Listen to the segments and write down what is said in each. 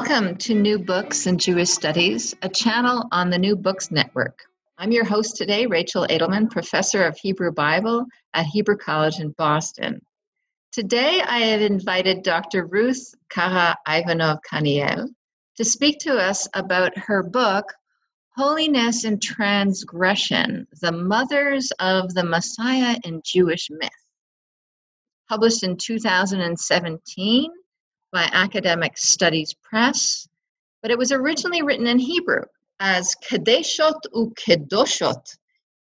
Welcome to New Books and Jewish Studies, a channel on the New Books Network. I'm your host today, Rachel Adelman, professor of Hebrew Bible at Hebrew College in Boston. Today, I have invited Dr. Ruth Kara Ivanov Kaniel to speak to us about her book, Holiness and Transgression The Mothers of the Messiah in Jewish Myth. Published in 2017 by Academic Studies Press, but it was originally written in Hebrew as Kadeshot u Kedoshot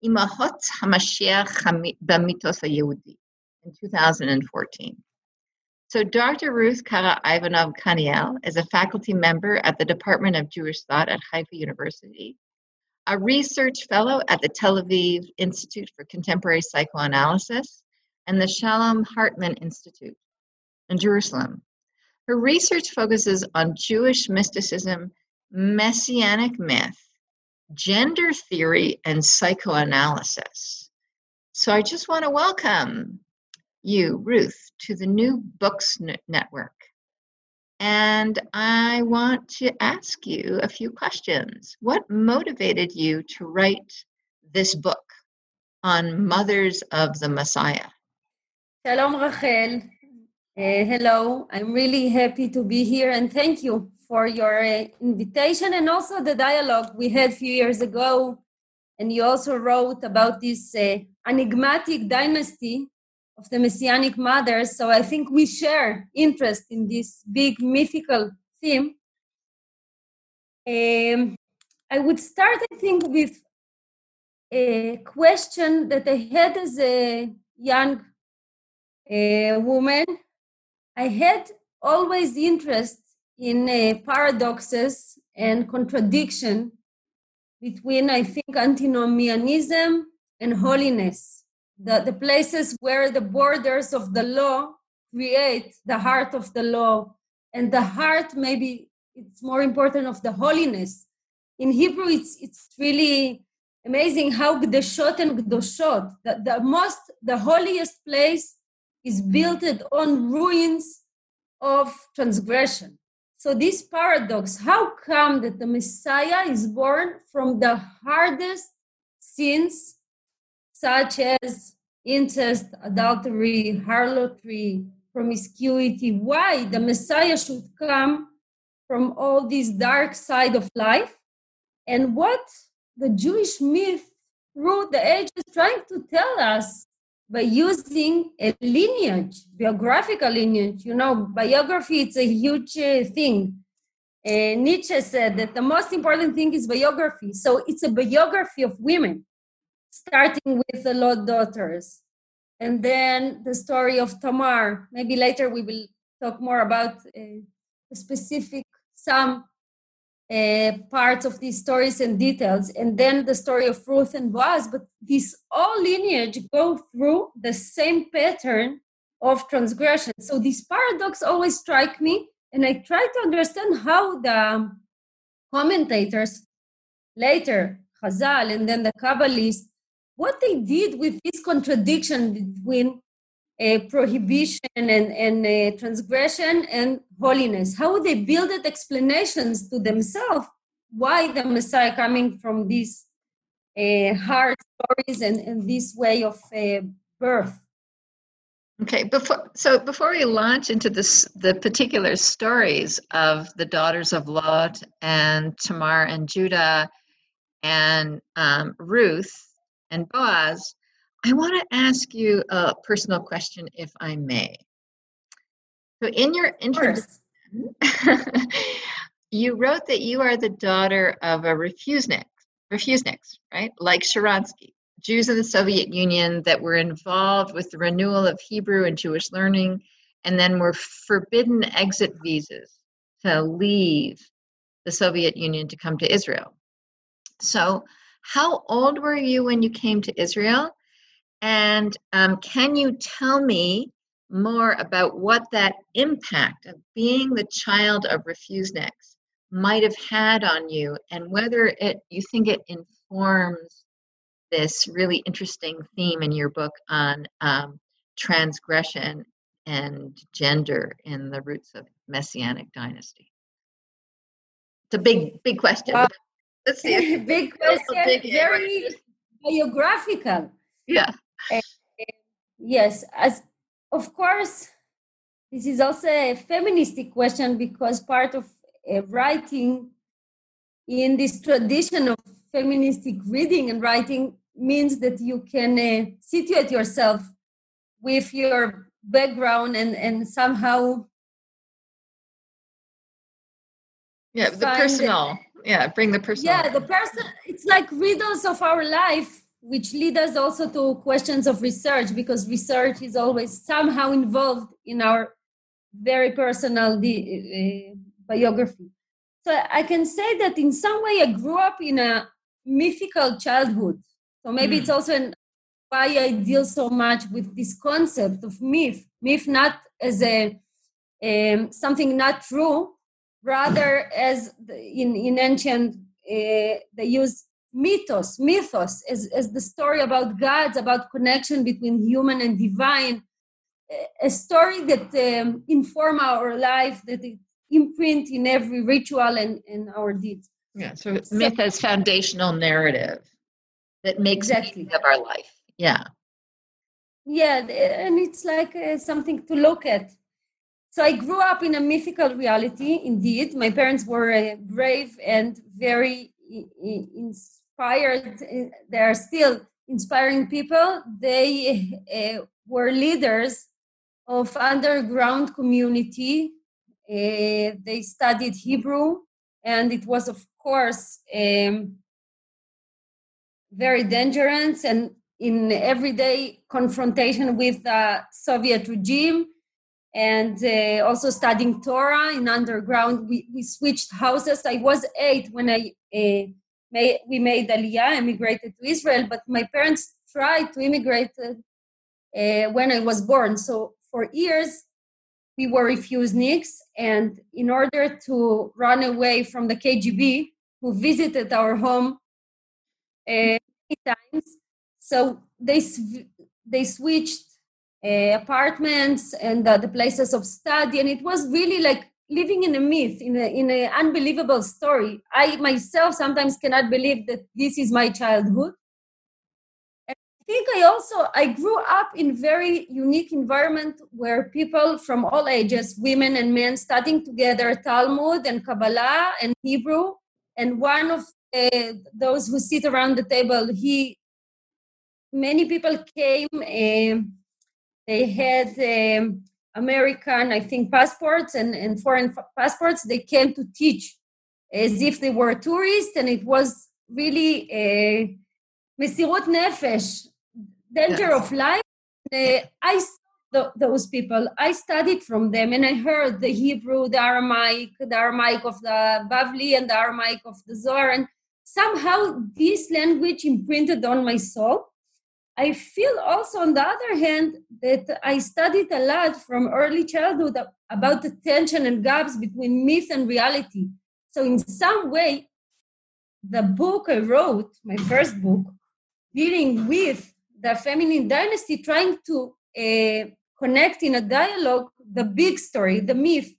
Imahot HaMashiach Bamitos in 2014. So Dr. Ruth Kara Ivanov Kaniel is a faculty member at the Department of Jewish Thought at Haifa University, a research fellow at the Tel Aviv Institute for Contemporary Psychoanalysis and the Shalom Hartman Institute in Jerusalem. Her research focuses on Jewish mysticism, messianic myth, gender theory, and psychoanalysis. So I just want to welcome you, Ruth, to the New Books Network. And I want to ask you a few questions. What motivated you to write this book on Mothers of the Messiah? Shalom, Rachel. Uh, hello, I'm really happy to be here and thank you for your uh, invitation and also the dialogue we had a few years ago. And you also wrote about this uh, enigmatic dynasty of the Messianic mothers. So I think we share interest in this big mythical theme. Um, I would start, I think, with a question that I had as a young uh, woman I had always interest in uh, paradoxes and contradiction between, I think, antinomianism and holiness, the, the places where the borders of the law create the heart of the law, and the heart maybe it's more important of the holiness. In Hebrew, it's it's really amazing how gdeshot and gdoshot, the, the most, the holiest place is mm-hmm. built on ruins of transgression. So, this paradox how come that the Messiah is born from the hardest sins, such as incest, adultery, harlotry, promiscuity? Why the Messiah should come from all this dark side of life? And what the Jewish myth through the ages trying to tell us by using a lineage, biographical lineage. You know, biography it's a huge uh, thing. Uh, Nietzsche said that the most important thing is biography. So it's a biography of women, starting with the Lot daughters, and then the story of Tamar. Maybe later we will talk more about uh, specific some uh, parts of these stories and details, and then the story of Ruth and Boaz. But these all lineage go through the same pattern of transgression. So this paradox always strike me, and I try to understand how the commentators later, Chazal, and then the Kabbalists, what they did with this contradiction between uh, prohibition and, and uh, transgression and holiness. How they builded explanations to themselves why the Messiah coming from these uh, hard stories and, and this way of uh, birth. Okay, before so before we launch into this the particular stories of the daughters of Lot and Tamar and Judah and um, Ruth and Boaz, I want to ask you a personal question, if I may. So, in your introduction, you wrote that you are the daughter of a refusenik, refuseniks, right? Like Sharansky, Jews in the Soviet Union that were involved with the renewal of Hebrew and Jewish learning, and then were forbidden exit visas to leave the Soviet Union to come to Israel. So, how old were you when you came to Israel? And um, can you tell me more about what that impact of being the child of refuseniks might have had on you and whether it you think it informs this really interesting theme in your book on um, transgression and gender in the roots of messianic dynasty? It's a big big question uh, let's see big question very biographical. Yeah yes, as of course, this is also a feministic question because part of uh, writing in this tradition of feministic reading and writing means that you can uh, situate yourself with your background and and somehow yeah the personal. yeah bring the personal. yeah the person it's like riddles of our life which lead us also to questions of research because research is always somehow involved in our very personal uh, biography. So I can say that in some way I grew up in a mythical childhood. So maybe mm. it's also an, why I deal so much with this concept of myth. Myth not as a um, something not true, rather as the, in in ancient uh, they use mythos, mythos, as, as the story about gods, about connection between human and divine, a story that um, inform our life, that it imprint in every ritual and, and our deeds. Yeah, so, so myth as foundational narrative that makes exactly. of our life. Yeah. Yeah, and it's like uh, something to look at. So I grew up in a mythical reality, indeed. My parents were uh, brave and very inspired they are still inspiring people. They uh, were leaders of underground community. Uh, they studied hebrew and it was of course um, very dangerous. And in everyday confrontation with the soviet regime and uh, also studying torah in underground we, we switched houses. I was eight when i uh, we made Aliyah, immigrated to Israel, but my parents tried to immigrate uh, when I was born. So for years, we were refuseniks, and in order to run away from the KGB, who visited our home uh, many times, so they they switched uh, apartments and the places of study, and it was really like living in a myth, in a in an unbelievable story. I myself sometimes cannot believe that this is my childhood. And I think I also I grew up in very unique environment where people from all ages, women and men, studying together Talmud and Kabbalah and Hebrew. And one of uh, those who sit around the table, he many people came. Uh, they had. Um, American, I think, passports and, and foreign f- passports. They came to teach as if they were tourists, and it was really a mesirut nefesh, danger yes. of life. Uh, I saw those people. I studied from them and I heard the Hebrew, the Aramaic, the Aramaic of the Bavli and the Aramaic of the Zohar. And somehow this language imprinted on my soul. I feel also, on the other hand, that I studied a lot from early childhood about the tension and gaps between myth and reality. So, in some way, the book I wrote, my first book, dealing with the feminine dynasty, trying to uh, connect in a dialogue the big story, the myth,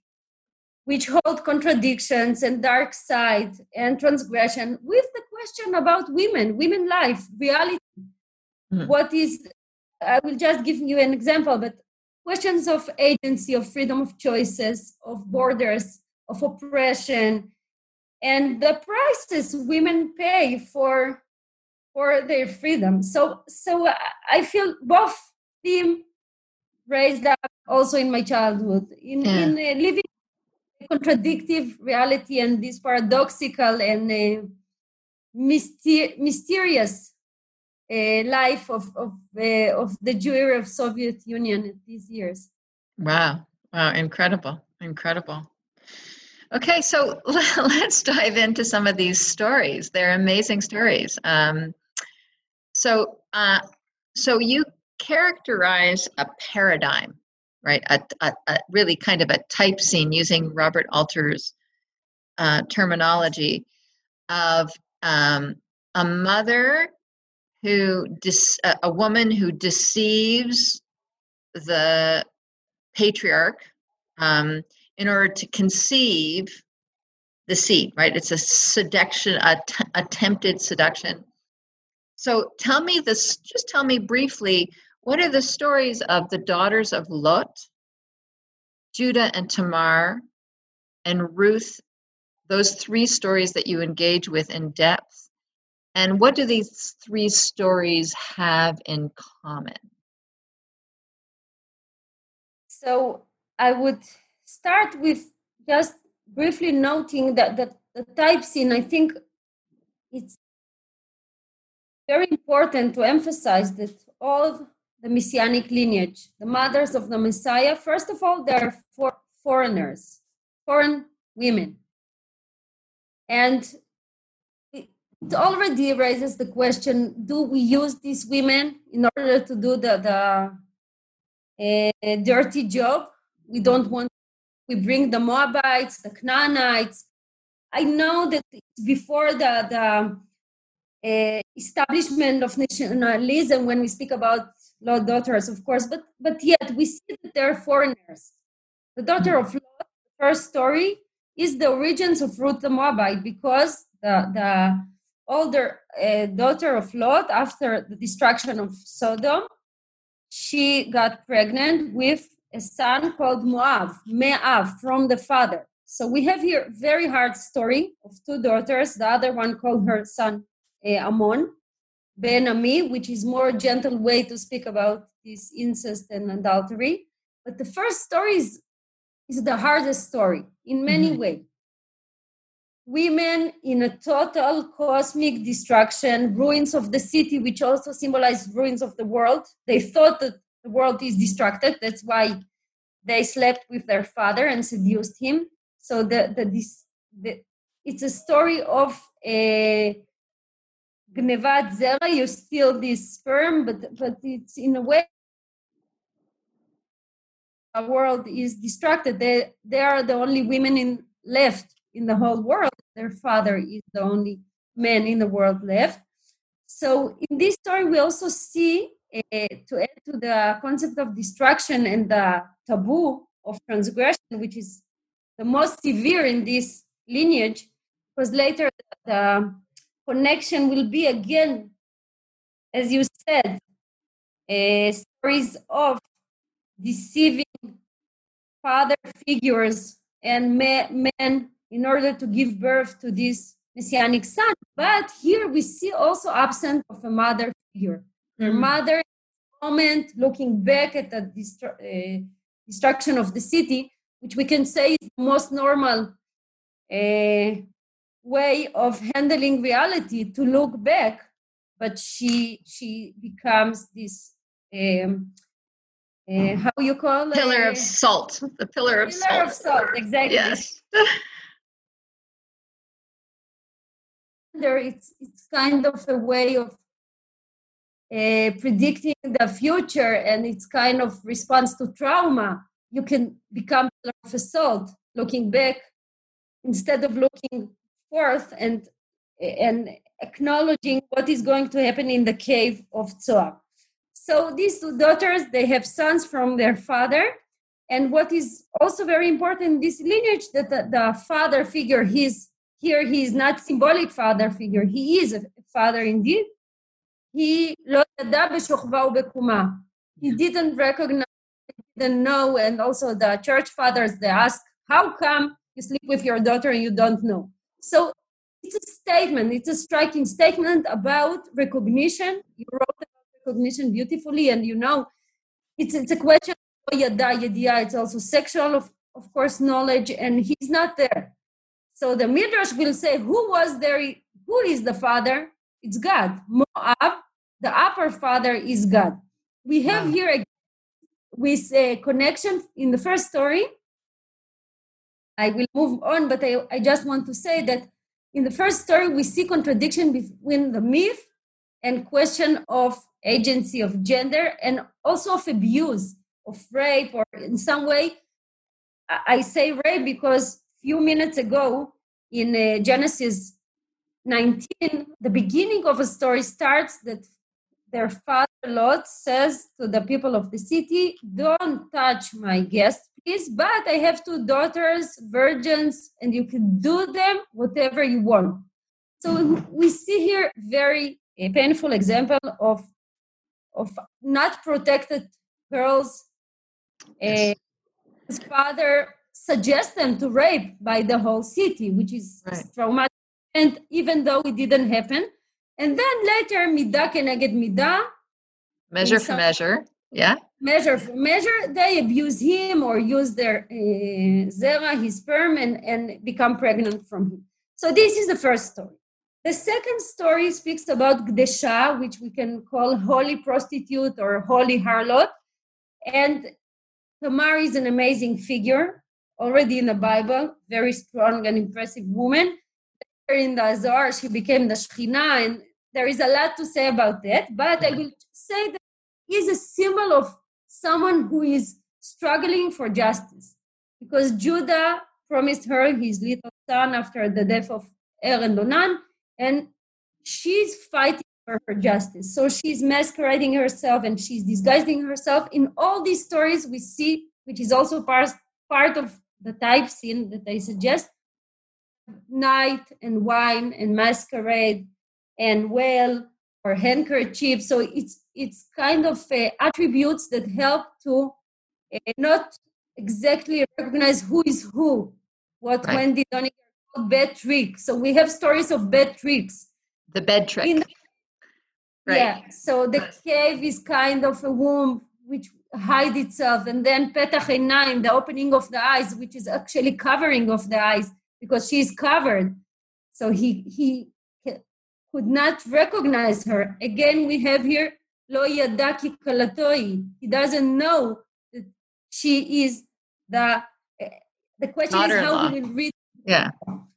which hold contradictions and dark side and transgression with the question about women, women life, reality. Mm-hmm. What is, I will just give you an example, but questions of agency, of freedom of choices, of borders, of oppression, and the prices women pay for for their freedom. So so I feel both them raised up also in my childhood in yeah. in uh, living contradictive reality and this paradoxical and uh, myster- mysterious life of of, uh, of the Jewry of Soviet Union these years. Wow! Wow! Incredible! Incredible. Okay, so let's dive into some of these stories. They're amazing stories. Um, so, uh, so you characterize a paradigm, right? A, a, a, really kind of a type scene using Robert Alter's uh, terminology of um, a mother who dis- a woman who deceives the patriarch um, in order to conceive the seed right? It's a seduction a t- attempted seduction. So tell me this just tell me briefly what are the stories of the daughters of lot judah and tamar and ruth those three stories that you engage with in depth and what do these three stories have in common so i would start with just briefly noting that, that the type scene, I think it's very important to emphasize that all the messianic lineage, the mothers of the Messiah, first of all, they're for foreigners, foreign women. And it already raises the question do we use these women in order to do the, the uh, dirty job? We don't want we bring the Moabites, the Canaanites. I know that before the, the uh, establishment of nationalism, when we speak about Lot daughters, of course, but, but yet we see that they're foreigners. The daughter of Lot, the first story, is the origins of Ruth the Moabite because the, the older uh, daughter of Lot, after the destruction of Sodom, she got pregnant with a son called Moab, Me'av, from the father. So we have here very hard story of two daughters. The other one called her son uh, Ammon, Ben Ami, which is more gentle way to speak about this incest and adultery. But the first story is, is the hardest story in many mm-hmm. ways. Women in a total cosmic destruction, ruins of the city, which also symbolize ruins of the world. They thought that the world is distracted. That's why they slept with their father and seduced him. So the, the, this, the it's a story of a gnevat zera. You steal this sperm, but but it's in a way the world is distracted. They they are the only women in left in the whole world. Their father is the only man in the world left. So in this story, we also see uh, to add to the concept of destruction and the taboo of transgression, which is the most severe in this lineage, because later the connection will be again, as you said, uh, stories of deceiving father figures and men in order to give birth to this messianic son. But here we see also absence of a mother figure. Her mm-hmm. mother, moment looking back at the uh, destruction of the city, which we can say is the most normal uh, way of handling reality to look back, but she she becomes this um, uh, how you call it? pillar of salt. The pillar of pillar salt. of salt, exactly. Yes. it's it's kind of a way of uh, predicting the future, and it's kind of response to trauma. You can become of salt, looking back instead of looking forth and and acknowledging what is going to happen in the cave of Tzoar. So these two daughters, they have sons from their father. And what is also very important in this lineage that the, the father figure, he's here he is not symbolic father figure, he is a father indeed. He He didn't recognize, didn't know, and also the church fathers they ask, how come you sleep with your daughter and you don't know? So it's a statement, it's a striking statement about recognition. You wrote about recognition beautifully, and you know, it's it's a question it's also sexual of, of course knowledge, and he's not there so the Midrash will say, Who was there? Who is the father? It's God. Moab, the upper father is God. We have Wow. here a, with a connection in the first story. I will move on, but I, I just want to say that in the first story, we see contradiction between the myth and question of agency of gender and also of abuse, of rape, or in some way. I I say rape because few minutes ago in uh, Genesis 19, the beginning of a story starts that their father Lot says to the people of the city, Don't touch my guest, please, but I have two daughters, virgins, and you can do them whatever you want. So we see here very a painful example of, of not protected girls. Yes. Uh, his father suggests them to rape by the whole city, which is Right. traumatic. And even though it didn't happen, and then later, midah keneged midah, Measure for measure. Yeah. measure for measure, they abuse him or use their uh, zera, his sperm, and, and become pregnant from him. So this is the first story. The second story speaks about Gdesha, which we can call holy prostitute or holy harlot. And Tamar is an amazing figure, already in the Bible, very strong and impressive woman. In the Zohar, she became the Shekhinah, and there is a lot to say about that. But I will say that is a symbol of someone who is struggling for justice because Judah promised her his little son after the death of Er and and she's fighting for her justice. So she's masquerading herself and she's disguising herself. In all these stories, we see, which is also part, part of the type scene that I suggest night and wine and masquerade and well or handkerchief. So it's it's kind of uh, attributes that help to uh, not exactly recognize who is who. What Right. Wendy Doniger called bad tricks. So we have stories of bad tricks. The bed trick. In- right. Yeah. So the cave is kind of a womb which hide itself, and then petach einayim, the opening of the eyes, which is actually covering of the eyes because she is covered. So he he could not recognize her. Again, we have here lo yadaki kalatoi. He doesn't know that she is the. The question is how Daughter-in-law. will read Yeah.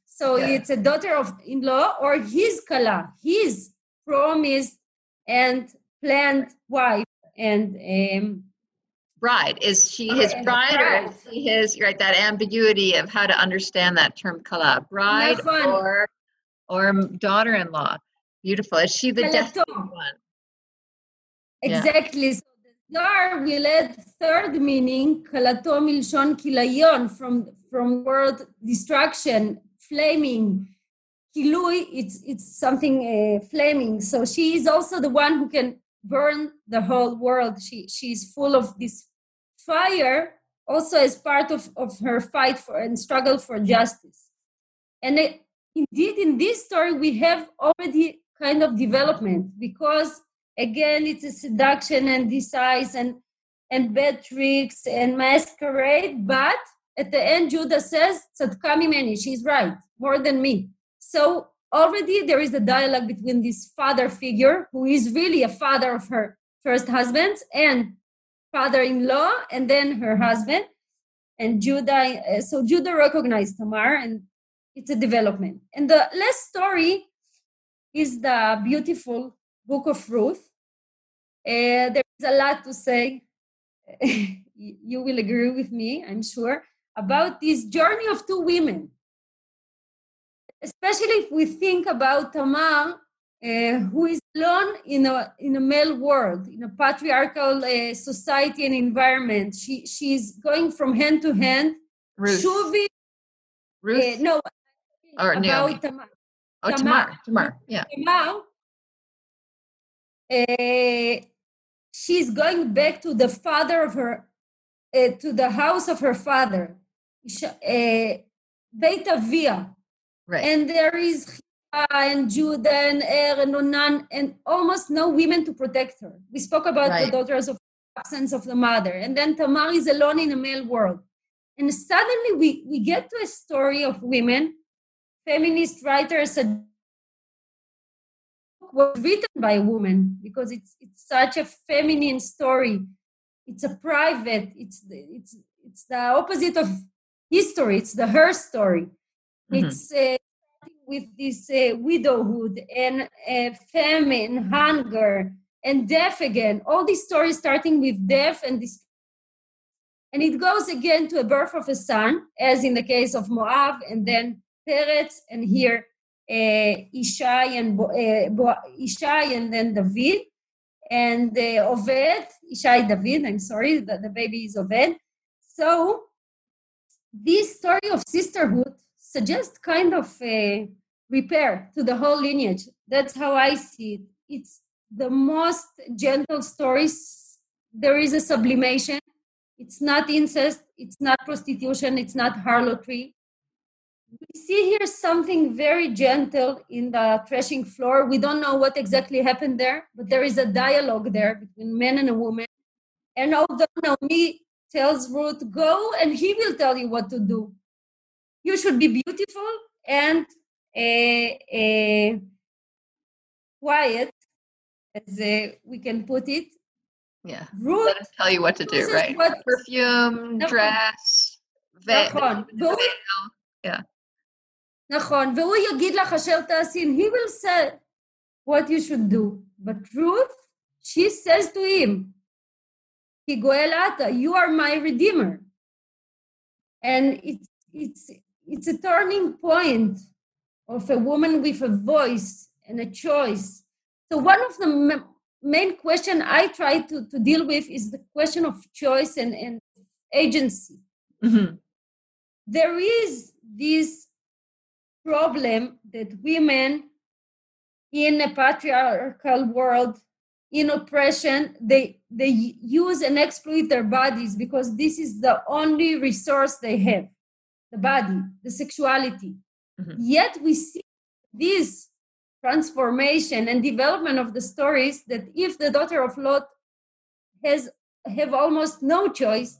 so Yeah. it's a daughter-of-in-law or his kala, his promised and planned wife, and um, Bride. Is she his Okay, bride or is he his right that ambiguity of how to understand that term kala? Bride or or daughter in law. Beautiful. Is she the destined one? Yeah. exactly. So the will add third meaning, kalato milshon kilayon, from from word destruction, flaming. Kilui, it's it's something uh, flaming. So she is also the one who can burn the whole world. She she's full of this fire, also as part of, of her fight for and struggle for justice. And it, indeed, in this story, we have already kind of development because again, it's a seduction and disguise and and bad tricks and masquerade. But at the end, Judah says, "Tzadka mimeni," she's right, more than me. So already there is a dialogue between this father figure, who is really a father of her first husband, and father-in-law and then her husband. And judah uh, so judah recognized tamar and it's a development. And the last story is the beautiful book of ruth. Uh, there's a lot to say. You will agree with me i'm sure about this journey of two women. Especially if we think about tamar uh, who is alone in a in a male world, in a patriarchal uh, society and environment. She she's going from hand to hand. Ruth. Shuvi, Ruth. Uh, no, or Naomi. Tamar. Oh, Tamar. Tamar. Yeah. Tamar. Uh, she's going back to the father of her, uh, to the house of her father, uh, Beit Avia. Right. And there is and Judah and Er and Onan and almost no women to protect her. We spoke about Right. the daughters of absence of the mother. And then Tamar is alone in a male world. And suddenly we, we get to a story of women, feminist writers said book was written by a woman because it's it's such a feminine story. It's a private, it's the, it's it's the opposite of history, it's the her story. Mhm. It's uh, with this uh, widowhood and uh, famine, hunger, and death again. All these stories starting with death and this. And it goes again to a birth of a son, as in the case of Moab, and then Peretz, and here uh, Ishai and Bo- uh, Bo- Ishai, and then David, and uh, Oved, Ishai David. I'm sorry, the, the baby is Oved. So this story of sisterhood suggests kind of a repair to the whole lineage. That's how I see it. It's the most gentle stories. There is a sublimation. It's not incest. It's not prostitution. It's not harlotry. We see here something very gentle in the threshing floor. We don't know what exactly happened there, but there is a dialogue there between man and a woman. And although Naomi tells Ruth, go and he will tell you what to do. You should be beautiful and quiet, as uh, we can put it. Yeah. Ruth Let us tell you what to do, chooses right? what- Perfume, נכון. dress, ve- נכון. the והוא- veil. נכון, והוא יגיד לך אשר תעשין. He will say what you should do. But Ruth, she says to him, כי גואל אתה, you are my redeemer. And it's, it's, it's a turning point of a woman with a voice and a choice. So one of the ma- main question I try to, to deal with is the question of choice and, and agency. Mhm. There is this problem that women in a patriarchal world in oppression they they use and exploit their bodies because this is the only resource they have the body the sexuality Mhm. yet we see this transformation and development of the stories that if the daughter of lot has have almost no choice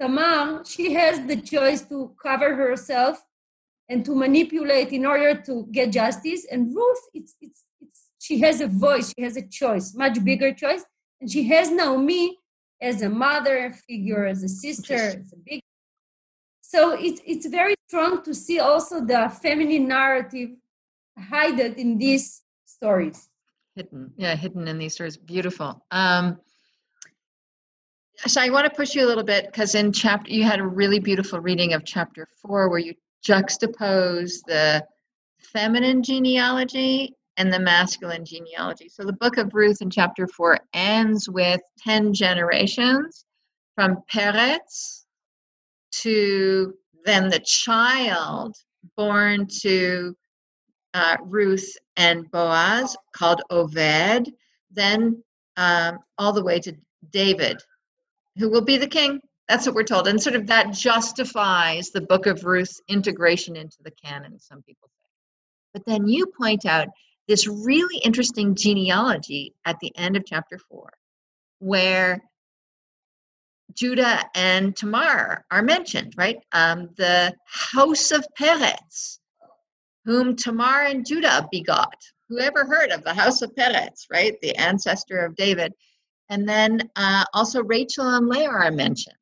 tamar she has the choice to cover herself and to manipulate in order to get justice. And Ruth, it's it's it's she has a voice, she has a choice, much bigger choice, and she has Naomi as a mother figure, as a sister, as a big. So it's it's very strong to see also the feminine narrative hidden in these stories. hidden yeah hidden in these stories. Beautiful. Um so i want to push you a little bit because in chapter you had a really beautiful reading of chapter four where you juxtapose the feminine genealogy and the masculine genealogy. So the book of ruth in chapter four ends with 10 generations from peretz to then the child born to uh, Ruth and Boaz, called Oved, then um, all the way to David, who will be the king. That's what we're told. And sort of that justifies the book of Ruth's integration into the canon, some people say. But then you point out this really interesting genealogy at the end of chapter four, where Judah and Tamar are mentioned, right? Um, the house of Peretz, whom Tamar and Judah begot. Whoever heard of the house of Peretz, right? The ancestor of David. and then uh, also Rachel and Leah are mentioned,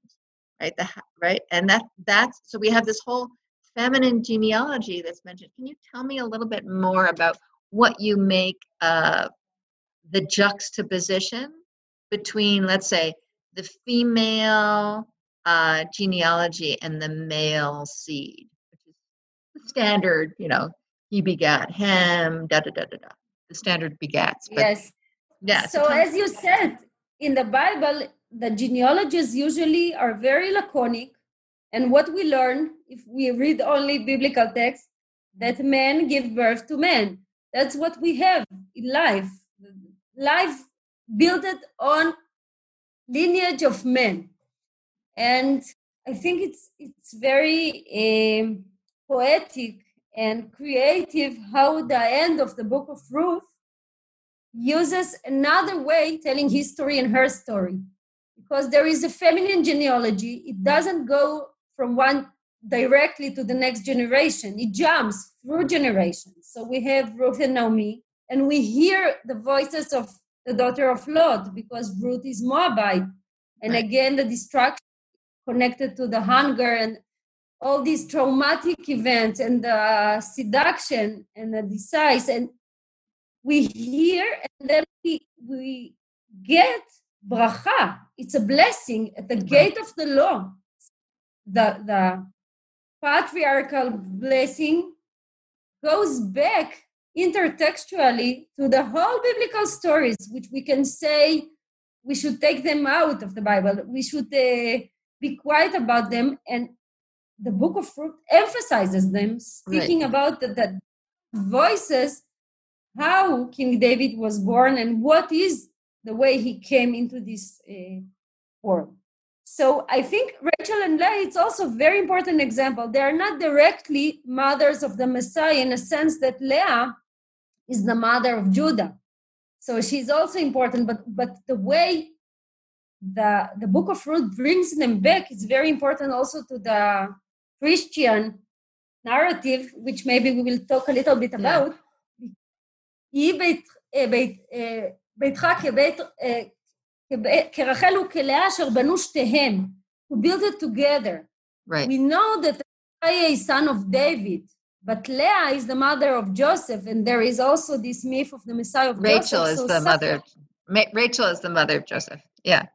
right? The right, and that that's so we have this whole feminine genealogy that's mentioned. Can you tell me a little bit more about what you make uh, the juxtaposition between, let's say, the female uh, genealogy and the male seed, which is the standard, you know, he begat him, da da da da da. The standard begats. But, yes. Yeah. So, so as you said, in the Bible, the genealogies usually are very laconic. And what we learn if we read only biblical texts, that men give birth to men. That's what we have in life. Life built on lineage of men. And I think it's it's very uh, poetic and creative how the end of the book of Ruth uses another way telling history and her story. Because there is a feminine genealogy it doesn't go from one directly to the next generation. It jumps through generations. So we have ruth and naomi and we hear the voices of the daughter of lot because ruth is moabite. And again the destruction connected to the hunger and all these traumatic events and the seduction and the desires. And we hear and then we, we get bracha. It's a blessing at the gate of the law. The, the patriarchal blessing goes back intertextually to the whole biblical stories which we can say we should take them out of the bible we should uh, be quiet about them and the book of Ruth emphasizes them, speaking right. about the, the voices, how King David was born and what is the way he came into this uh, world. So I think Rachel and Leah, it's also a very important example. They are not directly mothers of the Messiah in a sense that Leah is the mother of Judah. So she's also important, but but the way the the book of Ruth brings them back is very important also to the Christian narrative, which maybe we will talk a little bit about, היא ביתך כבית, כרחל וכלאה אשר בנו שתיהם, who built it together. Right. We know that Messiah is son of David, but Leah is the mother of Joseph, and there is also this myth of the Messiah of Rachel Joseph. Rachel is so the mother. Rachel is the mother of Joseph. Yeah.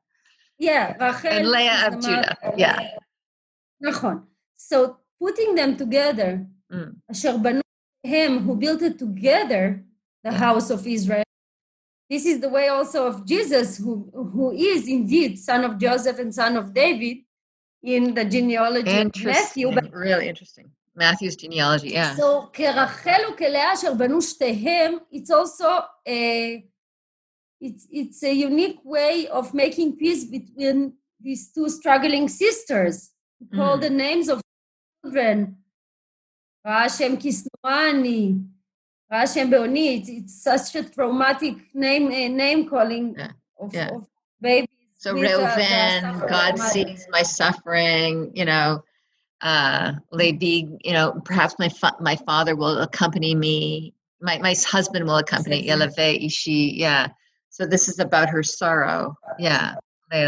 Yeah, Rachel and Leah of Judah. Yeah. נכון. So putting them together, mm. him who built it together, the yeah. house of Israel. This is the way also of Jesus, who, who is indeed son of Joseph and son of David in the genealogy of Matthew. But, really interesting. Matthew's genealogy, yeah. So, כרחל וכלאה אשר בנו שתיהם, it's also a, it's, it's a unique way of making peace between these two struggling sisters. Call mm. the names of children. Hashem Kisnuani, Russian Beoni, it's, it's such a traumatic name uh, name calling yeah. Of, yeah. of babies. So uh, Reuven, God sees my suffering, you know, uh, you know, perhaps my fa- my father will accompany me. My my husband will accompany Eleve Ishi. Yeah. So this is about her sorrow. Yeah.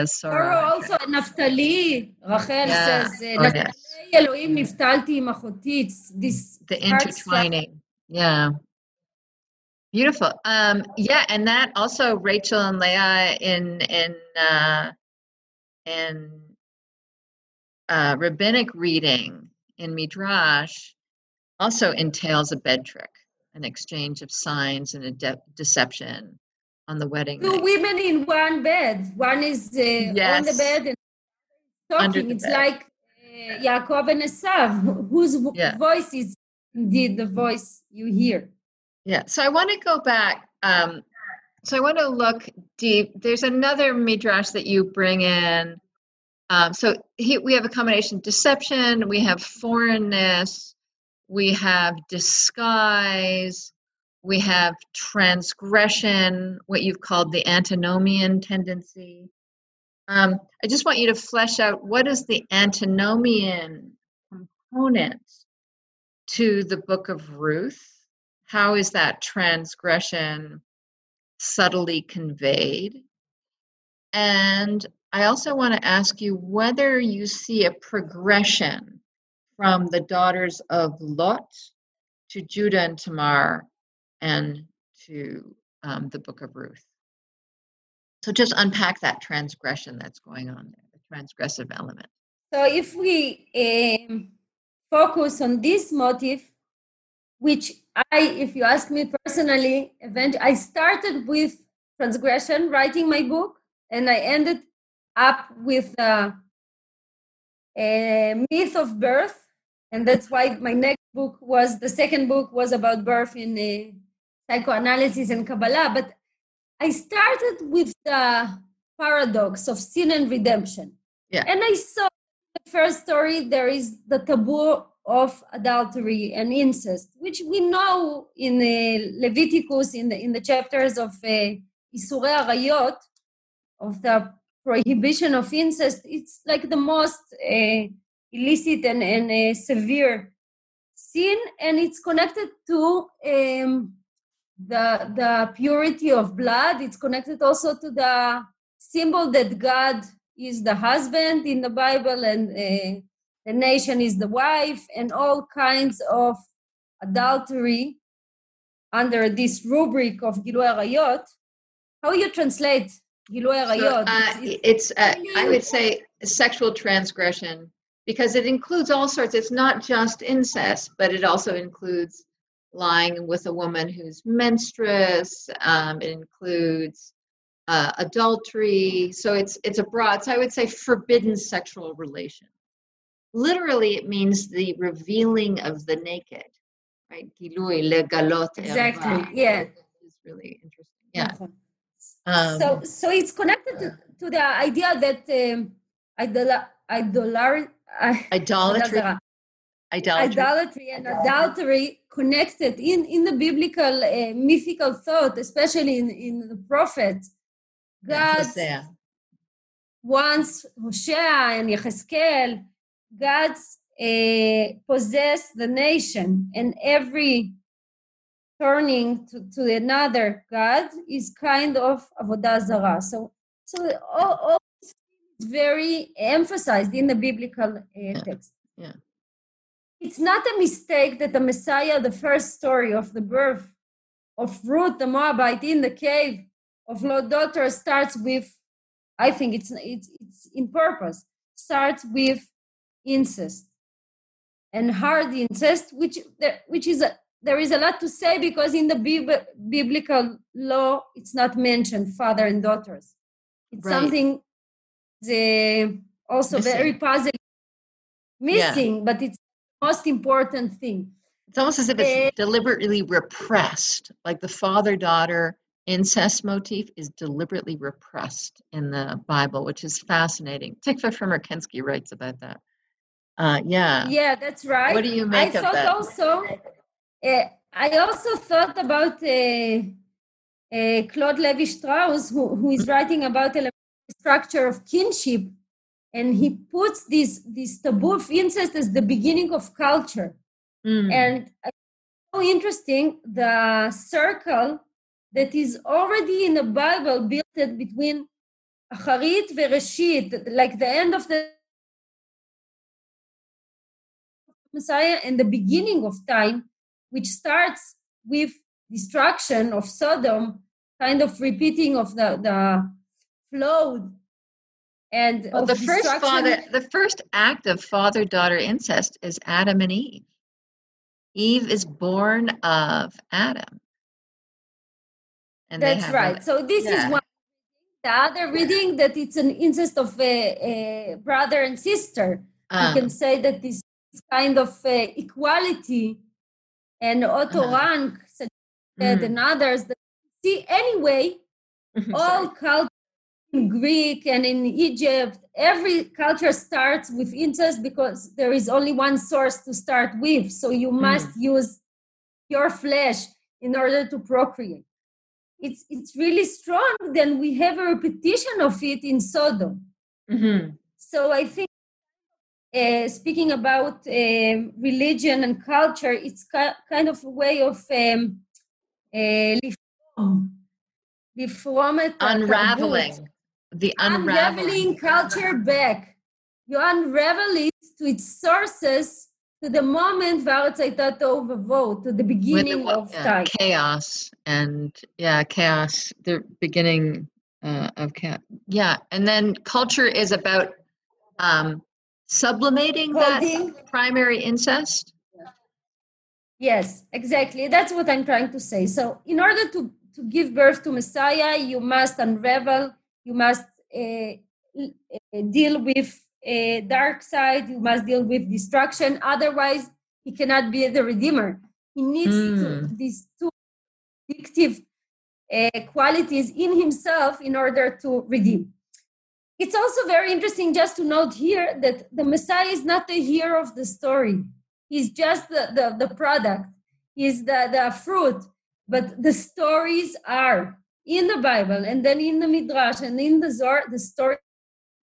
Sorrow. also also Naftali. Rachel yeah. says, eh, oh, yes. This the intertwining. Yeah. Beautiful. Um, yeah, and that also Rachel and Leah in in uh, in uh, rabbinic reading in Midrash also entails a bed trick, an exchange of signs and a de- deception on the wedding. Two night. women in one bed. One is uh, yes. on the bed and talking. It's bed. like Yaakov and Esav, whose yeah. voice is indeed the voice you hear. Yeah. So I want to go back. Um, so I want to look deep. There's another midrash that you bring in. Um, so he, we have a combination deception, we have foreignness, we have disguise, we have transgression, what you've called the antinomian tendency. Um, I just want you to flesh out what is the antinomian component to the book of Ruth? How is that transgression subtly conveyed? And I also want to ask you whether you see a progression from the daughters of Lot to Judah and Tamar and to um, the book of Ruth. So just unpack that transgression that's going on there, the transgressive element. So if we um, focus on this motive, which I, if you ask me personally, event I started with transgression, writing my book, and I ended up with uh, a myth of birth, and that's why my next book was the second book was about birth in uh, psychoanalysis and Kabbalah. But I started with the paradox of sin and redemption, yeah. and I saw first story there is the taboo of adultery and incest, which we know in uh, Leviticus in the in the chapters of uh, Isurei Arayot, of the prohibition of incest. It's like the most uh, illicit and, and uh, severe sin, and it's connected to um, the the purity of blood. It's connected also to the symbol that God is the husband in the Bible and uh, the nation is the wife, and all kinds of adultery under this rubric of Gilui Arayot. How you translate Gilui Arayot? So, uh, it's, uh, I would say sexual transgression because it includes all sorts. It's not just incest, but it also includes lying with a woman who's menstruous. Um, it includes uh, adultery. So it's it's a broad. So I would say forbidden sexual relation. Literally, it means the revealing of the naked, right? Exactly. Yeah. It's really interesting. Yeah. Um, so so it's connected to, to the idea that um, idol- idolar- uh, idolatry. Idolatry. idolatry and adultery connected in, in the biblical uh, mythical thought, especially in, in the prophets. God wants Hosea and Yechezkel, God's uh, possess the nation, and every turning to, to another God is kind of avodah zarah. So, so all, all very emphasized in the biblical uh, yeah. text. Yeah. It's not a mistake that the Messiah, the first story of the birth of Ruth the Moabite in the cave of Lot daughter, starts with, I think it's it's it's in purpose, starts with incest and hard incest, which which is a there is a lot to say because in the Bib- biblical law it's not mentioned father and daughters it's Right. something the also Missing. very puzzling missing but it's the most important thing It's almost as if it's deliberately repressed. Like the father daughter incest motif is deliberately repressed in the Bible, which is fascinating. Tikva Frymer-Kensky writes about that. Uh, yeah. yeah that's right What do you i make of thought that? also uh, i also thought about uh, uh, claude levi strauss who, who is writing about the structure of kinship and he puts this this taboo of incest as the beginning of culture Mm. and so interesting the circle that is already in the bible built between acharit vereshit like the end of the messiah and the beginning of time which starts with destruction of sodom kind of repeating of the the flow and Well, the first father, the first act of father-daughter incest is Adam and Eve. Eve is born of Adam. And That's have a- right. So this yeah. is one. The other reading that it's an incest of a, a brother and sister. Um, you can say that this kind of uh, equality, and Otto Uh-huh. Rank suggested Mm. and others that see anyway all cultures in Greek and in Egypt, every culture starts with incest because there is only one source to start with. So you must use your flesh in order to procreate it's it's really strong then we have a repetition of it in sodom. Mm-hmm. so i think uh, speaking about uh, religion and culture it's ca- kind of a way of um, uh, unraveling. the unraveling. unraveling culture back. You unravel it to its sources to the moment Varatzaita Tov to the beginning the- of yeah, time. chaos and yeah chaos the beginning uh, of chaos yeah and then culture is about um sublimating Holding. that primary incest Yes, exactly. That's what I'm trying to say. So, in order to, to give birth to Messiah, you must unravel, you must uh, deal with a dark side, you must deal with destruction. Otherwise, he cannot be the Redeemer. He needs to, these two addictive uh, qualities in himself in order to redeem. It's also very interesting just to note here that the Messiah is not the hero of the story. He's just the, the, the product, he's the, the fruit. But the stories are in the Bible and then in the Midrash and in the Zohar, the story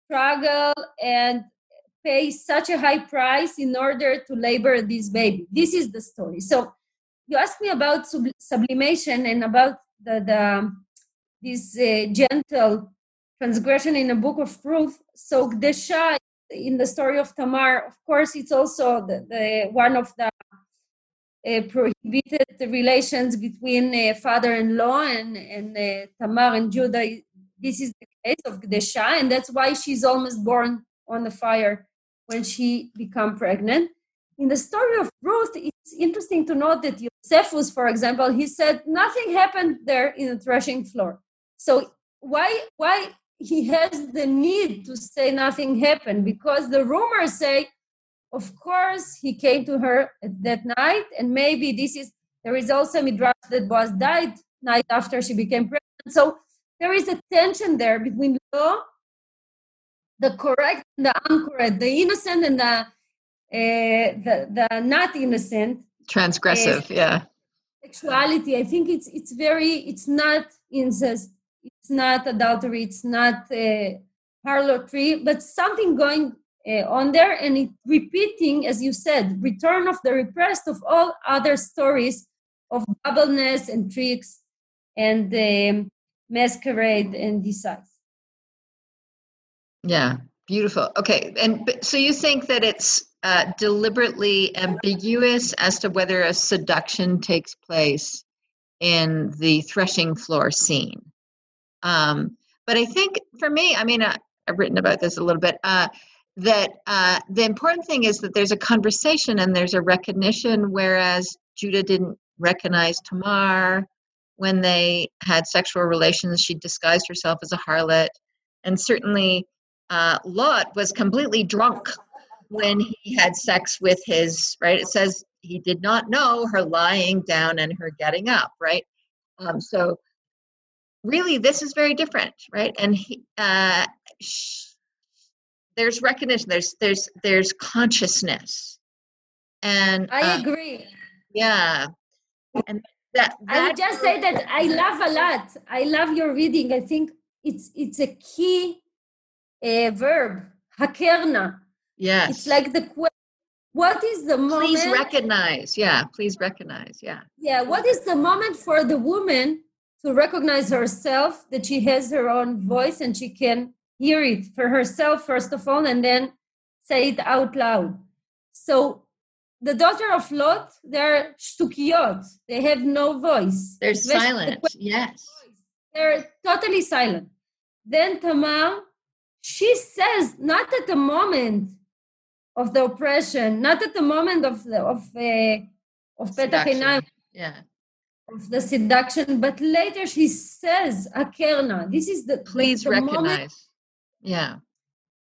struggle and pay such a high price in order to labor this baby. This is the story. So you asked me about sub- sublimation and about the, the this uh, gentle transgression in a book of Ruth. So Gdesha in the story of Tamar, of course, it's also the, the one of the uh, prohibited relations between uh, father-in-law and, and uh, Tamar and Judah. This is the case of Gdesha, and that's why she's almost born on the fire when she become pregnant. In the story of Ruth, it's interesting to note that Josephus, for example, he said nothing happened there in the threshing floor. So why why he has the need to say nothing happened? Because the rumors say, of course, he came to her that night, and maybe this is there is also midrash that was died night after she became pregnant. So there is a tension there between law, the correct and the incorrect, the innocent and the uh, the, the not innocent. Transgressive yeah. sexuality. I think it's it's very it's not incest it's not adultery it's not uh, harlotry but something going uh, on there and it repeating as you said return of the repressed of all other stories of doubleness and tricks and um, masquerade and disguise yeah beautiful okay and so you think that it's uh, deliberately ambiguous as to whether a seduction takes place in the threshing floor scene. Um, but I think for me, I mean, I, I've written about this a little bit. Uh, that uh, the important thing is that there's a conversation and there's a recognition, whereas Judah didn't recognize Tamar when they had sexual relations. She disguised herself as a harlot, and certainly uh, Lot was completely drunk when he had sex with his right? It says he did not know her lying down and her getting up right? Um, so really this is very different right? And he, uh, sh- there's recognition there's there's there's consciousness. And i uh, agree. yeah. And that, I would just say that I love a lot. I love your reading. I think it's it's a key uh, verb, hakerna. yes It's like the que- what is the moment? please recognize yeah please recognize yeah yeah, what is the moment for the woman to recognize herself that she has her own voice and she can hear it for herself first of all, and then say it out loud. So the daughter of Lot, they're shtukiyot. They have no voice. they're Especially the silent yes they're totally silent. Then Tamar, she says, not at the moment of the oppression, not at the moment of the of uh, of Petach Seduction. Yeah of the seduction, but later she says, Akerna. This is the please the recognize yeah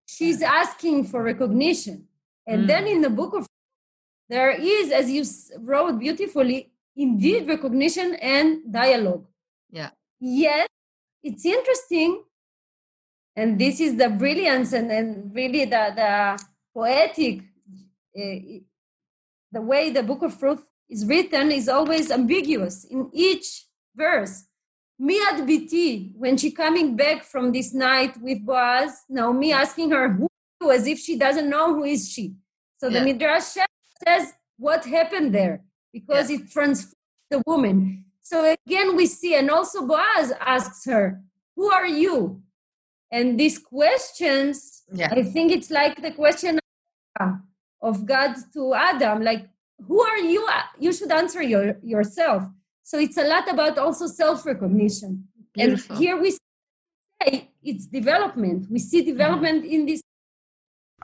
she's asking for recognition. And then Mm. in the book of there is, as you wrote beautifully, indeed recognition and dialogue. yeah Yet it's interesting, and this is the brilliance and, and really the, the poetic, uh, the way the book of Ruth is written is always ambiguous in each verse. Miad biti, when she coming back from this night with Boaz, Naomi asking her who as if she doesn't know who is she. So the Yeah. Midrash says what happened mm-hmm. there because it transforms the woman. So again, we see, and also Boaz asks her, Who are you? And these questions, Yeah. I think it's like the question of God to Adam, like, who are you? Uh, you should answer your, yourself. So it's a lot about also self recognition. And here we say it's development. We see mm-hmm. development in this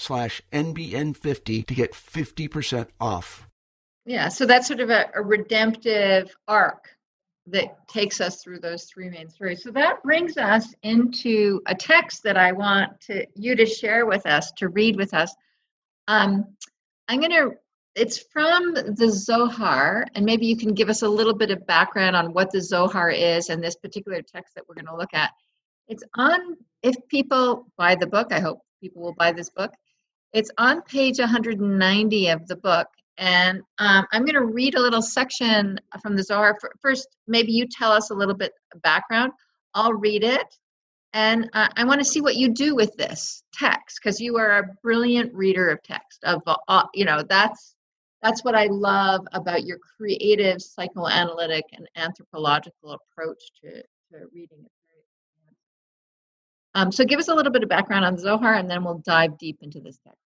slash NBN50 to get 50% off. Yeah, so that's sort of a, a redemptive arc that takes us through those three main stories. So that brings us into a text that I want to you to share with us, to read with us. Um, I'm going to. It's from the Zohar, and maybe you can give us a little bit of background on what the Zohar is and this particular text that we're going to look at. It's on. If people buy the book, I hope people will buy this book. It's on page 190 of the book, and um, I'm going to read a little section from the Zohar. First, maybe you tell us a little bit of background. I'll read it, and uh, I want to see what you do with this text because you are a brilliant reader of text. Of uh, you know, that's that's what I love about your creative psychoanalytic and anthropological approach to, to reading it. Um, so give us a little bit of background on Zohar, and then we'll dive deep into this text.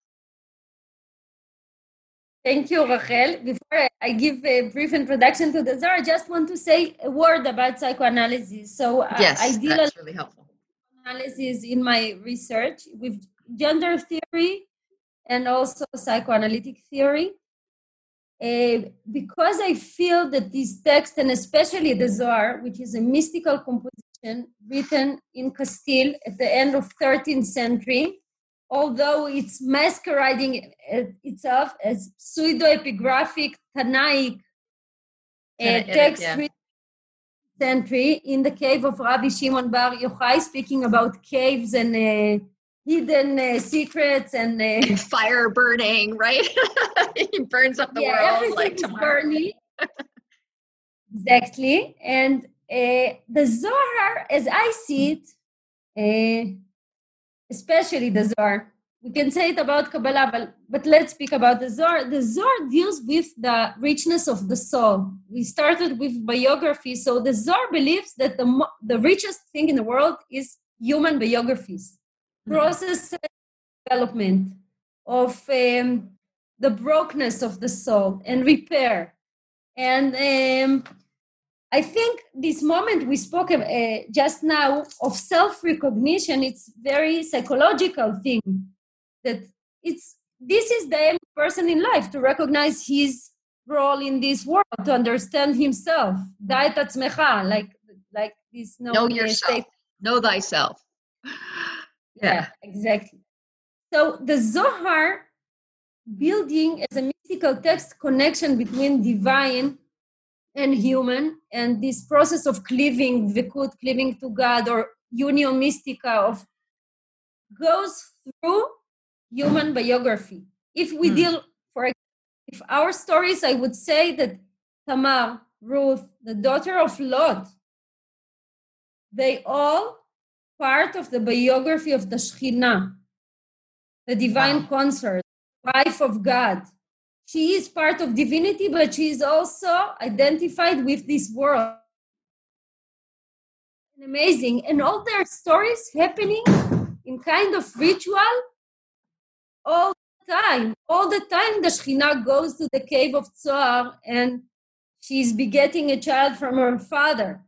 Thank you, Rachel. Before I give a brief introduction to the Zohar, I just want to say a word about psychoanalysis. So uh, yes, I deal that's really helpful. Analysis in my research with gender theory and also psychoanalytic theory. Uh, because I feel that this text, and especially the Zohar, which is a mystical composition written in Castile at the end of 13th century, although it's masquerading itself as pseudo-epigraphic Tanaic uh, text yeah. written century in the cave of Rabbi Shimon Bar Yochai, speaking about caves and uh, hidden uh, secrets and, and fire burning, right? he burns up the yeah, world like tomorrow. exactly, and uh, the Zohar, as I see it, uh, especially the Zohar. We can say it about Kabbalah, but, but let's speak about the Zohar. The Zohar deals with the richness of the soul. We started with biography, so the Zohar believes that the, mo- the richest thing in the world is human biographies, Mhm. process development of um, the brokenness of the soul and repair. And um, I think this moment we spoke uh, just now of self recognition, it's very psychological thing that it's this is the person in life to recognize his role in this world, to understand himself. Like like this no, Know yourself. state- Know thyself. yeah, exactly. So the Zohar building as a mystical text connection between divine and human and this process of cleaving vikut cleaving to god or unio mystica of goes through human biography if we Hmm. deal for if our stories i would say that tamar ruth the daughter of lot they all part of the biography of the Shekhinah, the divine Wow. consort, wife of God. She is part of divinity, but she is also identified with this world. Amazing. And all their stories happening in kind of ritual all the time. All the time, the Shekhinah goes to the cave of Tzohar and she's begetting a child from her father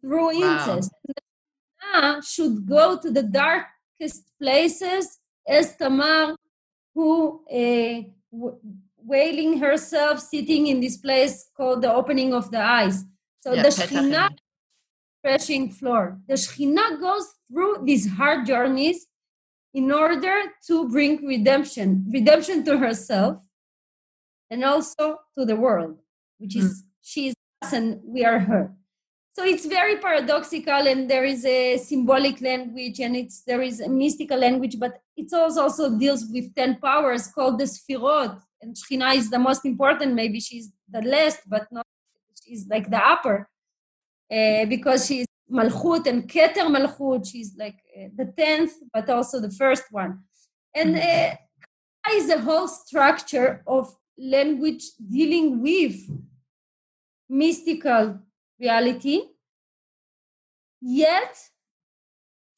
through Wow. incest. The Shekhinah should go to the darkest places as Tamar, who uh, wailing herself, sitting in this place called the opening of the eyes. So Yeah, the Shekhinah threshing floor. The Shekhinah goes through these hard journeys in order to bring redemption, redemption to herself and also to the world, which is hmm. she is us and we are her. So it's very paradoxical, and there is a symbolic language, and it's there is a mystical language, but it also also deals with ten powers called the Sfirot, and Shekhinah is the most important. Maybe she's the least, but not she's like the upper, uh, because she's Malchut and Keter Malchut. She's like uh, the tenth, but also the first one, and uh, is a whole structure of language dealing with mystical reality, yet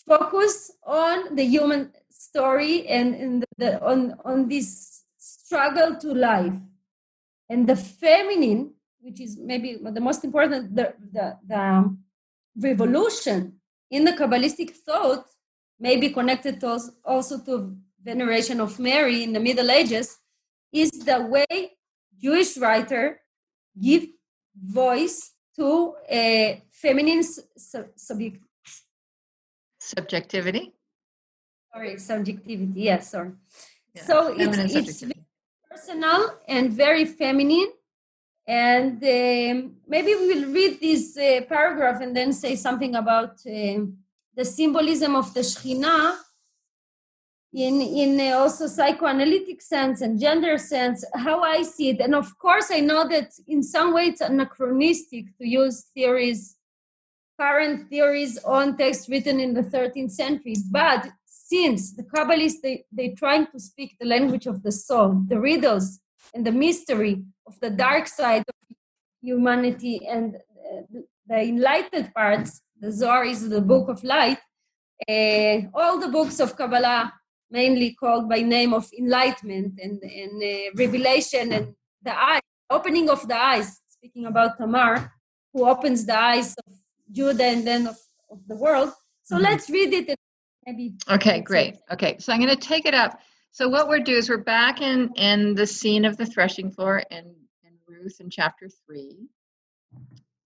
focus on the human story and, and the, the- on, on this struggle to life. And the feminine, which is maybe the most important, the, the, the um, revolution in the Kabbalistic thought, may be connected to als- also to veneration of Mary in the Middle Ages, is the way Jewish writer give voice to a feminine s- su- subject, Subjectivity. sorry, subjectivity. Yes, sorry. Yeah, So it's, feminine it's. Personal and very feminine. And um, maybe we will read this uh, paragraph and then say something about um the symbolism of the Shekhinah in, in uh, also psychoanalytic sense and gender sense, how I see it. And of course, I know that in some way it's anachronistic to use theories, current theories on text written in the 13th century. But since the Kabbalists, they, they're trying to speak the language of the soul, the riddles and the mystery of the dark side of humanity and uh, the- enlightened parts, the Zohar is the book of light. Uh, all the books of Kabbalah, mainly called by name of enlightenment and, and uh, revelation and the eye, opening of the eyes, speaking about Tamar, who opens the eyes of Judah and then of, of the world. So let's read it and maybe. Okay, great. Okay, so I'm going to take it up. So what we're doing is we're back in in the scene of the threshing floor in, in Ruth in chapter three,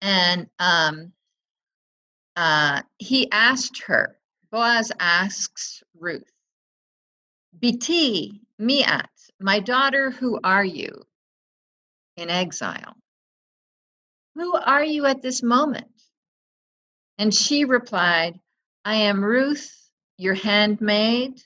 and um, uh, he asked her. Boaz asks Ruth, "Biti miat, my daughter, who are you?" In exile. Who are you at this moment? And she replied, I am Ruth, your handmaid,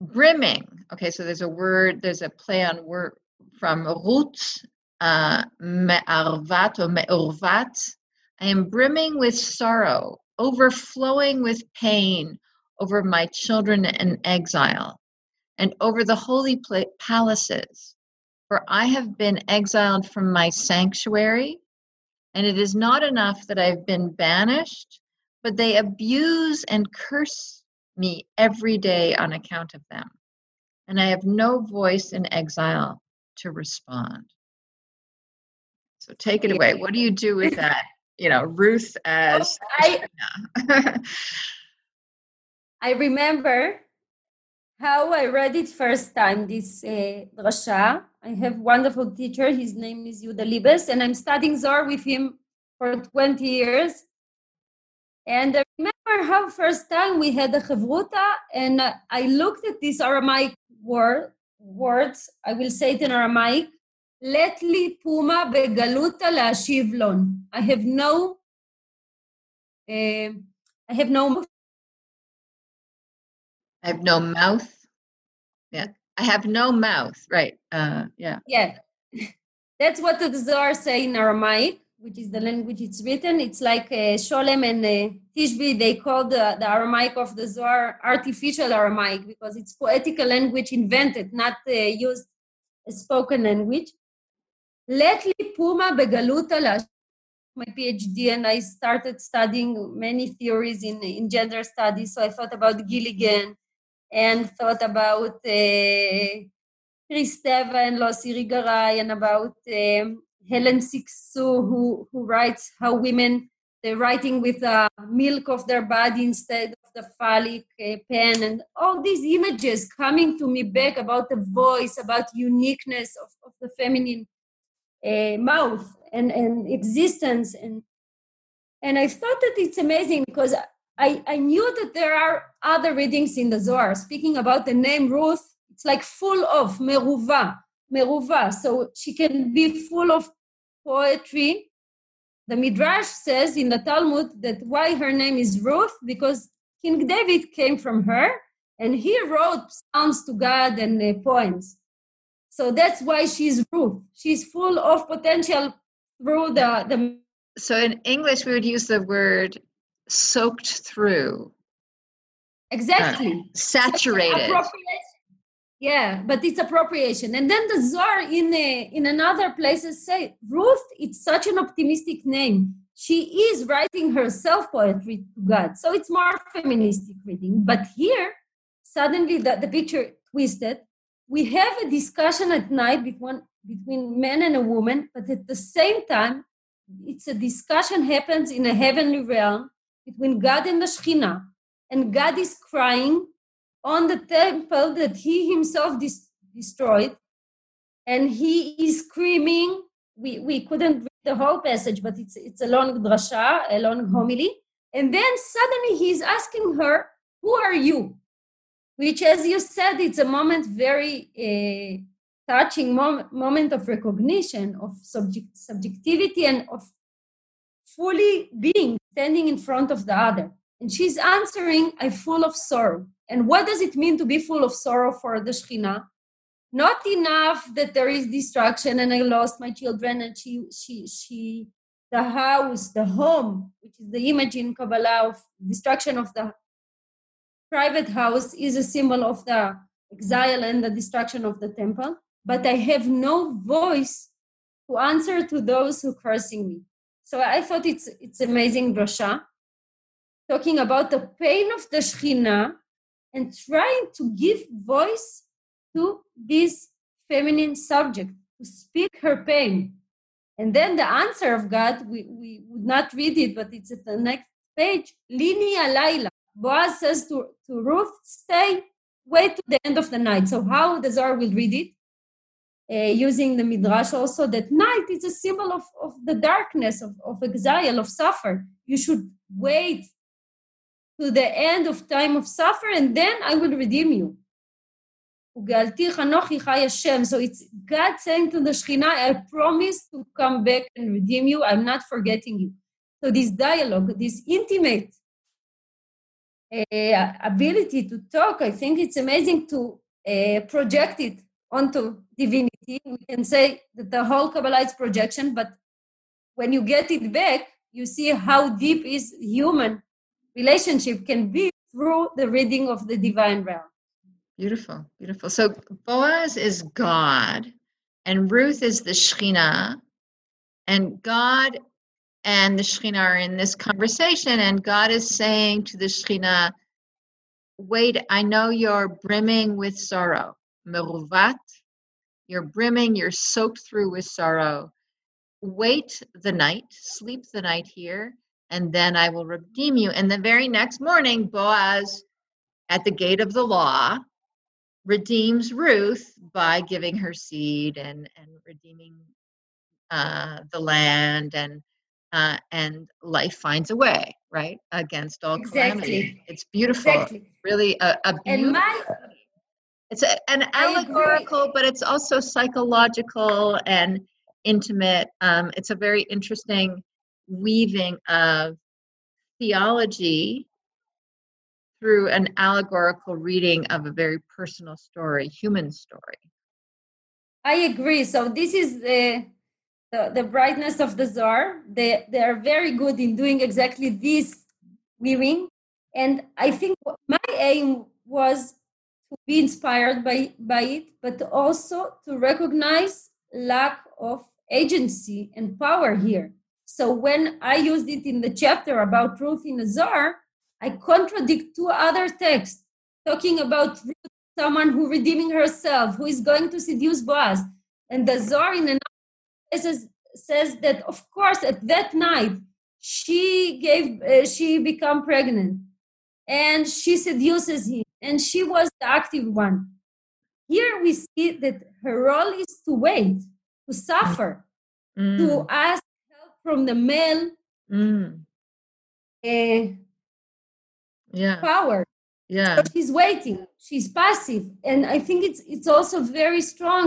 brimming. Okay, so there's a word, there's a play on word from Ruth, uh, me'arvat or. I am brimming with sorrow, overflowing with pain over my children in exile and over the holy palaces. For I have been exiled from my sanctuary, and it is not enough that I've been banished, but they abuse and curse me every day on account of them. And I have no voice in exile to respond. So take it away. What do you do with that? You know, Ruth as I, I remember how I read it first time, this uh, drasha. I have wonderful teacher. His name is Yuda Liebes, and I'm studying Zohar with him for 20 years. And I remember how first time we had a chavruta, and I looked at these Aramaic word, words, I will say it in Aramaic, let li puma begaluta laashivlon. I have no, uh, I have no, I have no mouth. Yeah, I have no mouth. Right. Uh, yeah. Yeah, that's what the Zohar say in Aramaic which is the language it's written. It's like uh, Scholem and uh, Tishby, they call the, the Aramaic of the Zohar artificial Aramaic because it's poetical language invented, not uh, used spoken language. Let li puma begaluta la my PhD and I started studying many theories in, in gender studies. So I thought about Gilligan and thought about uh, Kristeva and Luce Irigaray and about um, Hélène Cixous, who, who writes how women, they're writing with the milk of their body instead of the phallic uh, pen, and all these images coming to me back about the voice, about uniqueness of, of the feminine uh, mouth and, and existence. And, and I thought that it's amazing because I, I knew that there are other readings in the Zohar. Speaking about the name Ruth, it's like full of meruva, meruva. So she can be full of poetry. The Midrash says in the Talmud that why her name is Ruth, because King David came from her and he wrote psalms to God and uh, poems. So that's why she's Ruth. She's full of potential through the, the. So in English, we would use the word soaked through. Exactly. Uh, saturated. Yeah, but it's appropriation. And then the Zohar in a, in another places say Ruth. It's such an optimistic name. She is writing herself poetry to God, so it's more feministic reading. But here, suddenly the, the picture twisted. We have a discussion at night between between man and a woman, but at the same time, it's a discussion happens in a heavenly realm between God and the Shekhinah, and God is crying on the temple that he himself dis- destroyed and he is screaming. We, we couldn't read the whole passage but it's, it's a long drasha a long homily. And then suddenly he's asking her who are you? Which as you said it's a moment very uh, touching mom- moment of recognition of subject- subjectivity and of fully being standing in front of the other. And she's answering i'm full of sorrow and what does it mean to be full of sorrow for the Shekhinah? Not enough that there is destruction and I lost my children and she, she, she, the house, the home, which is the image in Kabbalah of destruction of the private house, is a symbol of the exile and the destruction of the temple. But I have no voice to answer to those who are cursing me. So I thought it's it's amazing drasha, talking about the pain of the Shekhinah and trying to give voice to this feminine subject, to speak her pain. And then the answer of God, we, we would not read it, but it's at the next page. Lini alayla. Boaz says to, to Ruth, stay, wait to the end of the night. So how the Zohar will read it? Uh, using the Midrash also, that night is a symbol of, of the darkness, of, of exile, of suffer. You should wait to the end of time of suffer, and then I will redeem you. So it's God saying to the Shekhinah, I promise to come back and redeem you. I'm not forgetting you. So this dialogue, this intimate uh, ability to talk, I think it's amazing to uh, project it onto divinity. We can say that the whole Kabbalah is projection, but when you get it back, you see how deep is human relationship can be through the reading of the divine realm. Beautiful, beautiful. So Boaz is God, and Ruth is the Shekhinah, and God and the Shekhinah are in this conversation, and God is saying to the Shekhinah, Wait, I know you're brimming with sorrow. Meruvat, you're brimming, you're soaked through with sorrow. Wait the night, sleep the night here, and then I will redeem you. And the very next morning, Boaz, at the gate of the law, redeems Ruth by giving her seed and, and redeeming uh, the land and uh, and life finds a way, right? Against all exactly. calamity. It's beautiful. Exactly. Really a, a beautiful. My, it's a, an allegorical, but it's also psychological and intimate. Um, it's a very interesting weaving of theology through an allegorical reading of a very personal story, human story. I agree. So this is the the, the brightness of the Zohar. They they are very good in doing exactly this weaving, and I think my aim was to be inspired by by it, but also to recognize lack of agency and power here. So when I used it in the chapter about Ruth in the Zohar, I contradict two other texts talking about someone who redeeming herself, who is going to seduce Boaz. And the Zohar in another says, says that, of course, at that night, she gave, uh, she become pregnant. and she seduces him, and she was the active one. Here we see that her role is to wait, to suffer, Mm. to ask from the male Mm. uh, Yeah. power. Yeah. So she's waiting. She's passive, and I think it's it's also very strong.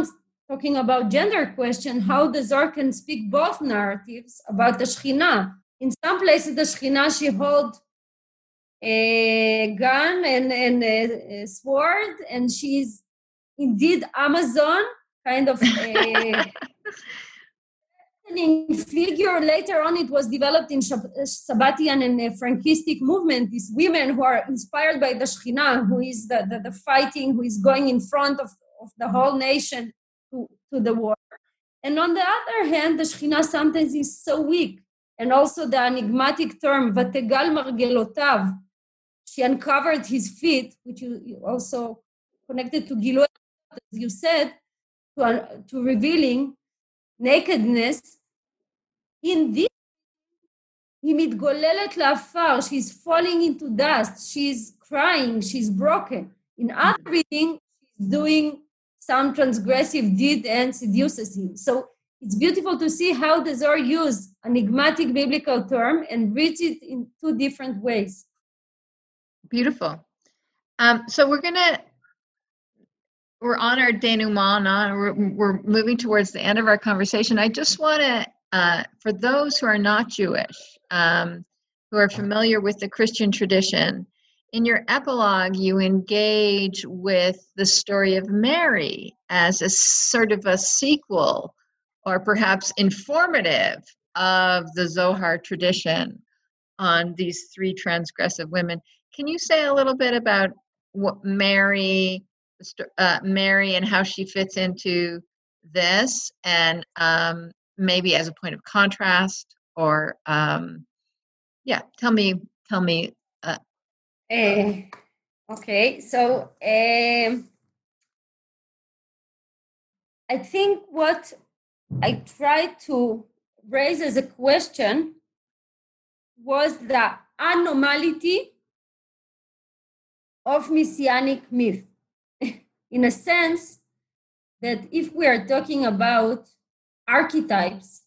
Talking about gender question, how the Zohar can speak both narratives about the Shekhinah. In some places, the Shekhinah she hold a gun and, and a, a sword, and she's indeed Amazon, kind of a figure. Later on, it was developed in Sabbatian and uh, Frankistic movement. These women who are inspired by the Shekhinah, who is the, the, the fighting, who is going in front of, of the whole nation to, to the war. And on the other hand, the Shekhinah sometimes is so weak. And also the enigmatic term, Vategal Margelotav, she uncovered his feet, which you, also connected to Gilui, as you said, to, uh, to revealing nakedness. In this, היא מתגוללת לעפר, she's falling into dust, she's crying, she's broken. In other reading, she's doing some transgressive deed and seduces him. So it's beautiful to see how the Zohar used enigmatic biblical term and reads it in two different ways. Beautiful. Um, so we're gonna we're on our denouement. On we're, we're moving towards the end of our conversation. I just want to, uh, for those who are not Jewish, um, who are familiar with the Christian tradition, in your epilogue, you engage with the story of Mary as a sort of a sequel, or perhaps informative of the Zohar tradition on these three transgressive women. Can you say a little bit about what Mary, uh, Mary, and how she fits into this, and um, maybe as a point of contrast, or um, yeah, tell me, tell me. Uh, uh, okay, so um, I think what I tried to raise as a question was the anomality of messianic myth in a sense that if we are talking about archetypes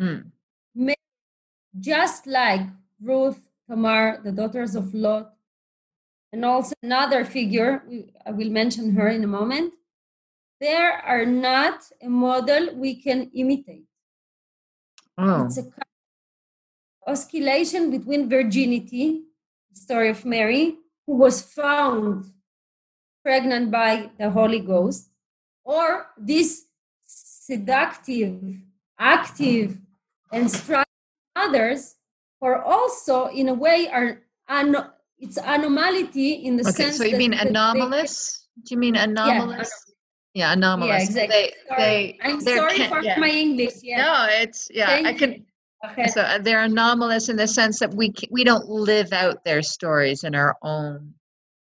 mm. just like ruth tamar the daughters of lot and also another figure i will mention her in a moment there are not a model we can imitate oh. it's a oscillation between virginity the story of mary who was found pregnant by the Holy Ghost, or this seductive, active, and strong others, or also in a way are an- it's anomality in the okay, sense. So you that mean that anomalous? Do you mean anomalous? Yeah, anomalous. Yeah, exactly. They, sorry. they, I'm sorry can- for yeah. my English. Yeah. No, it's yeah. Thank I can. Okay. So uh, they're anomalous in the sense that we ca- we don't live out their stories in our own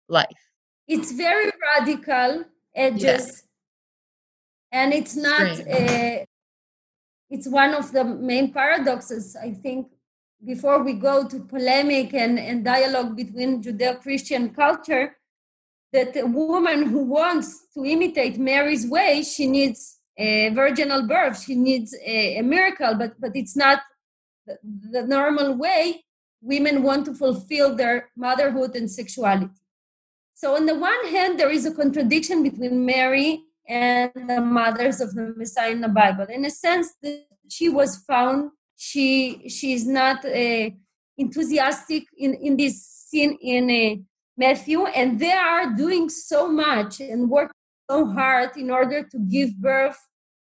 life. it's very radical edges and it's not uh, it's one of the main paradoxes i think before we go to polemic and, and dialogue between judeo-christian culture that a woman who wants to imitate mary's way she needs a virginal birth she needs a, a miracle but but it's not the, the normal way women want to fulfill their motherhood and sexuality. So, on the one hand, there is a contradiction between Mary and the mothers of the Messiah in the Bible. In a sense, that she was found, she she is not uh, enthusiastic in, in this scene in uh, Matthew, and they are doing so much and working so hard in order to give birth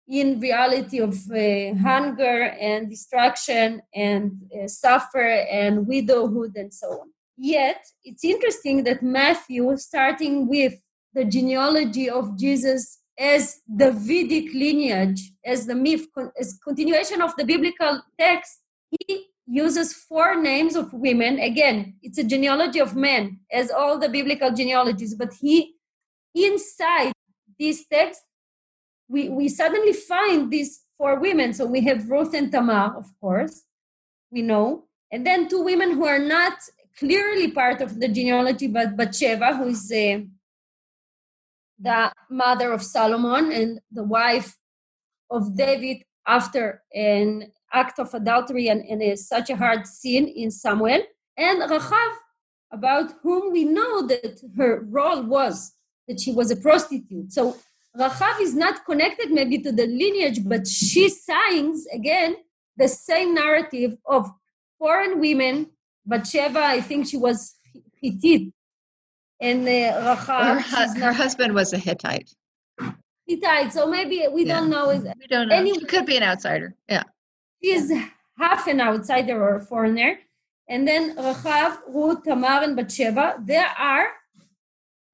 in reality of uh, hunger and destruction and uh, suffer and widowhood and so on. Yet, it's interesting that Matthew, starting with the genealogy of Jesus as Davidic lineage, as the myth, as continuation of the biblical text, he uses four names of women. Again, it's a genealogy of men, as all the biblical genealogies, but he, inside this text, we, we suddenly find these four women. So we have Ruth and Tamar, of course, we know, and then two women who are not clearly part of the genealogy, but Bathsheba, who is uh, the mother of Solomon and the wife of David after an act of adultery and, and a, such a hard sin in Samuel, and Rachav, about whom we know that her role was that she was a prostitute. So Rachav is not connected maybe to the lineage, but she signs again the same narrative of foreign women. Bathsheba, I think she was Hittite, and uh, Rachav. Her, hu- her husband was a Hittite. Hittite, so maybe we Yeah. don't know. We don't know. Anyway. She could be an outsider. Yeah. She is half an outsider or a foreigner. And then Rachav, Ruth, Tamar, and Bathsheba, they are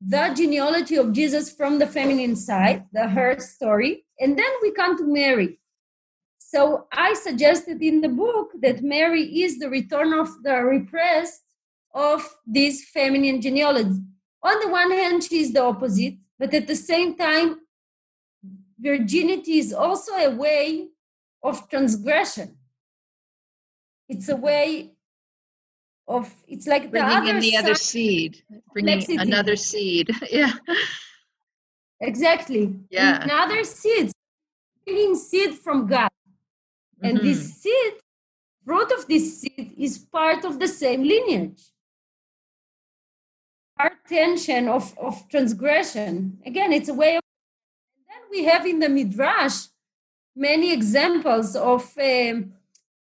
the genealogy of Jesus from the feminine side, the her story. And then we come to Mary. So I suggested in the book that Mary is the return of the repressed of this feminine genealogy. On the one hand, she is the opposite, but at the same time, virginity is also a way of transgression. It's a way of, it's like the Bringing other in the other seed, bringing another seed. Yeah. Exactly. Yeah. Another seed, bringing seed from God. And Mm-hmm. this seed, fruit of this seed, is part of the same lineage. Our tension of, of transgression. Again, it's a way of. Then we have in the Midrash many examples of um,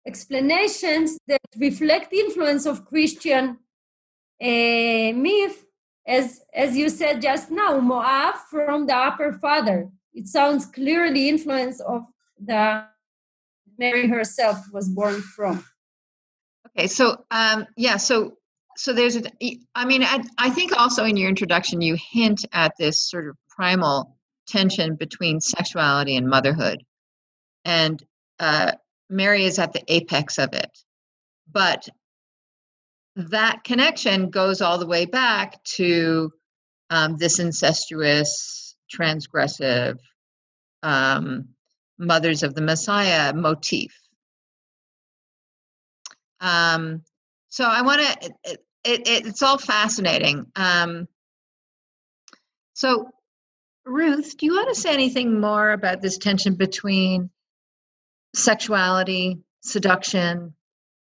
explanations that reflect the influence of Christian uh, myth, as as you said just now, Moab from the upper father. It sounds clearly influence of the Mary herself was born from. Okay, so um, yeah, so so there's a. I mean, I, I think also in your introduction you hint at this sort of primal tension between sexuality and motherhood, and uh, Mary is at the apex of it, but that connection goes all the way back to um, this incestuous, transgressive um, mothers of the Messiah motif. Um, so I want to. It, it, it, it's all fascinating. Um, so, Ruth, do you want to say anything more about this tension between sexuality, seduction,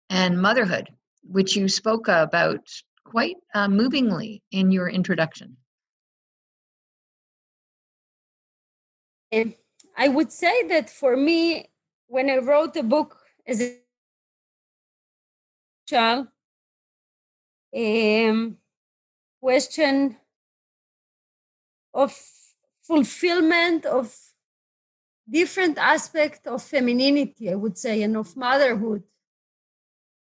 and motherhood, which you spoke about quite uh, movingly in your introduction? And I would say that for me, when I wrote the book as a child, um, question of fulfillment of different aspect of femininity, I would say, and of motherhood,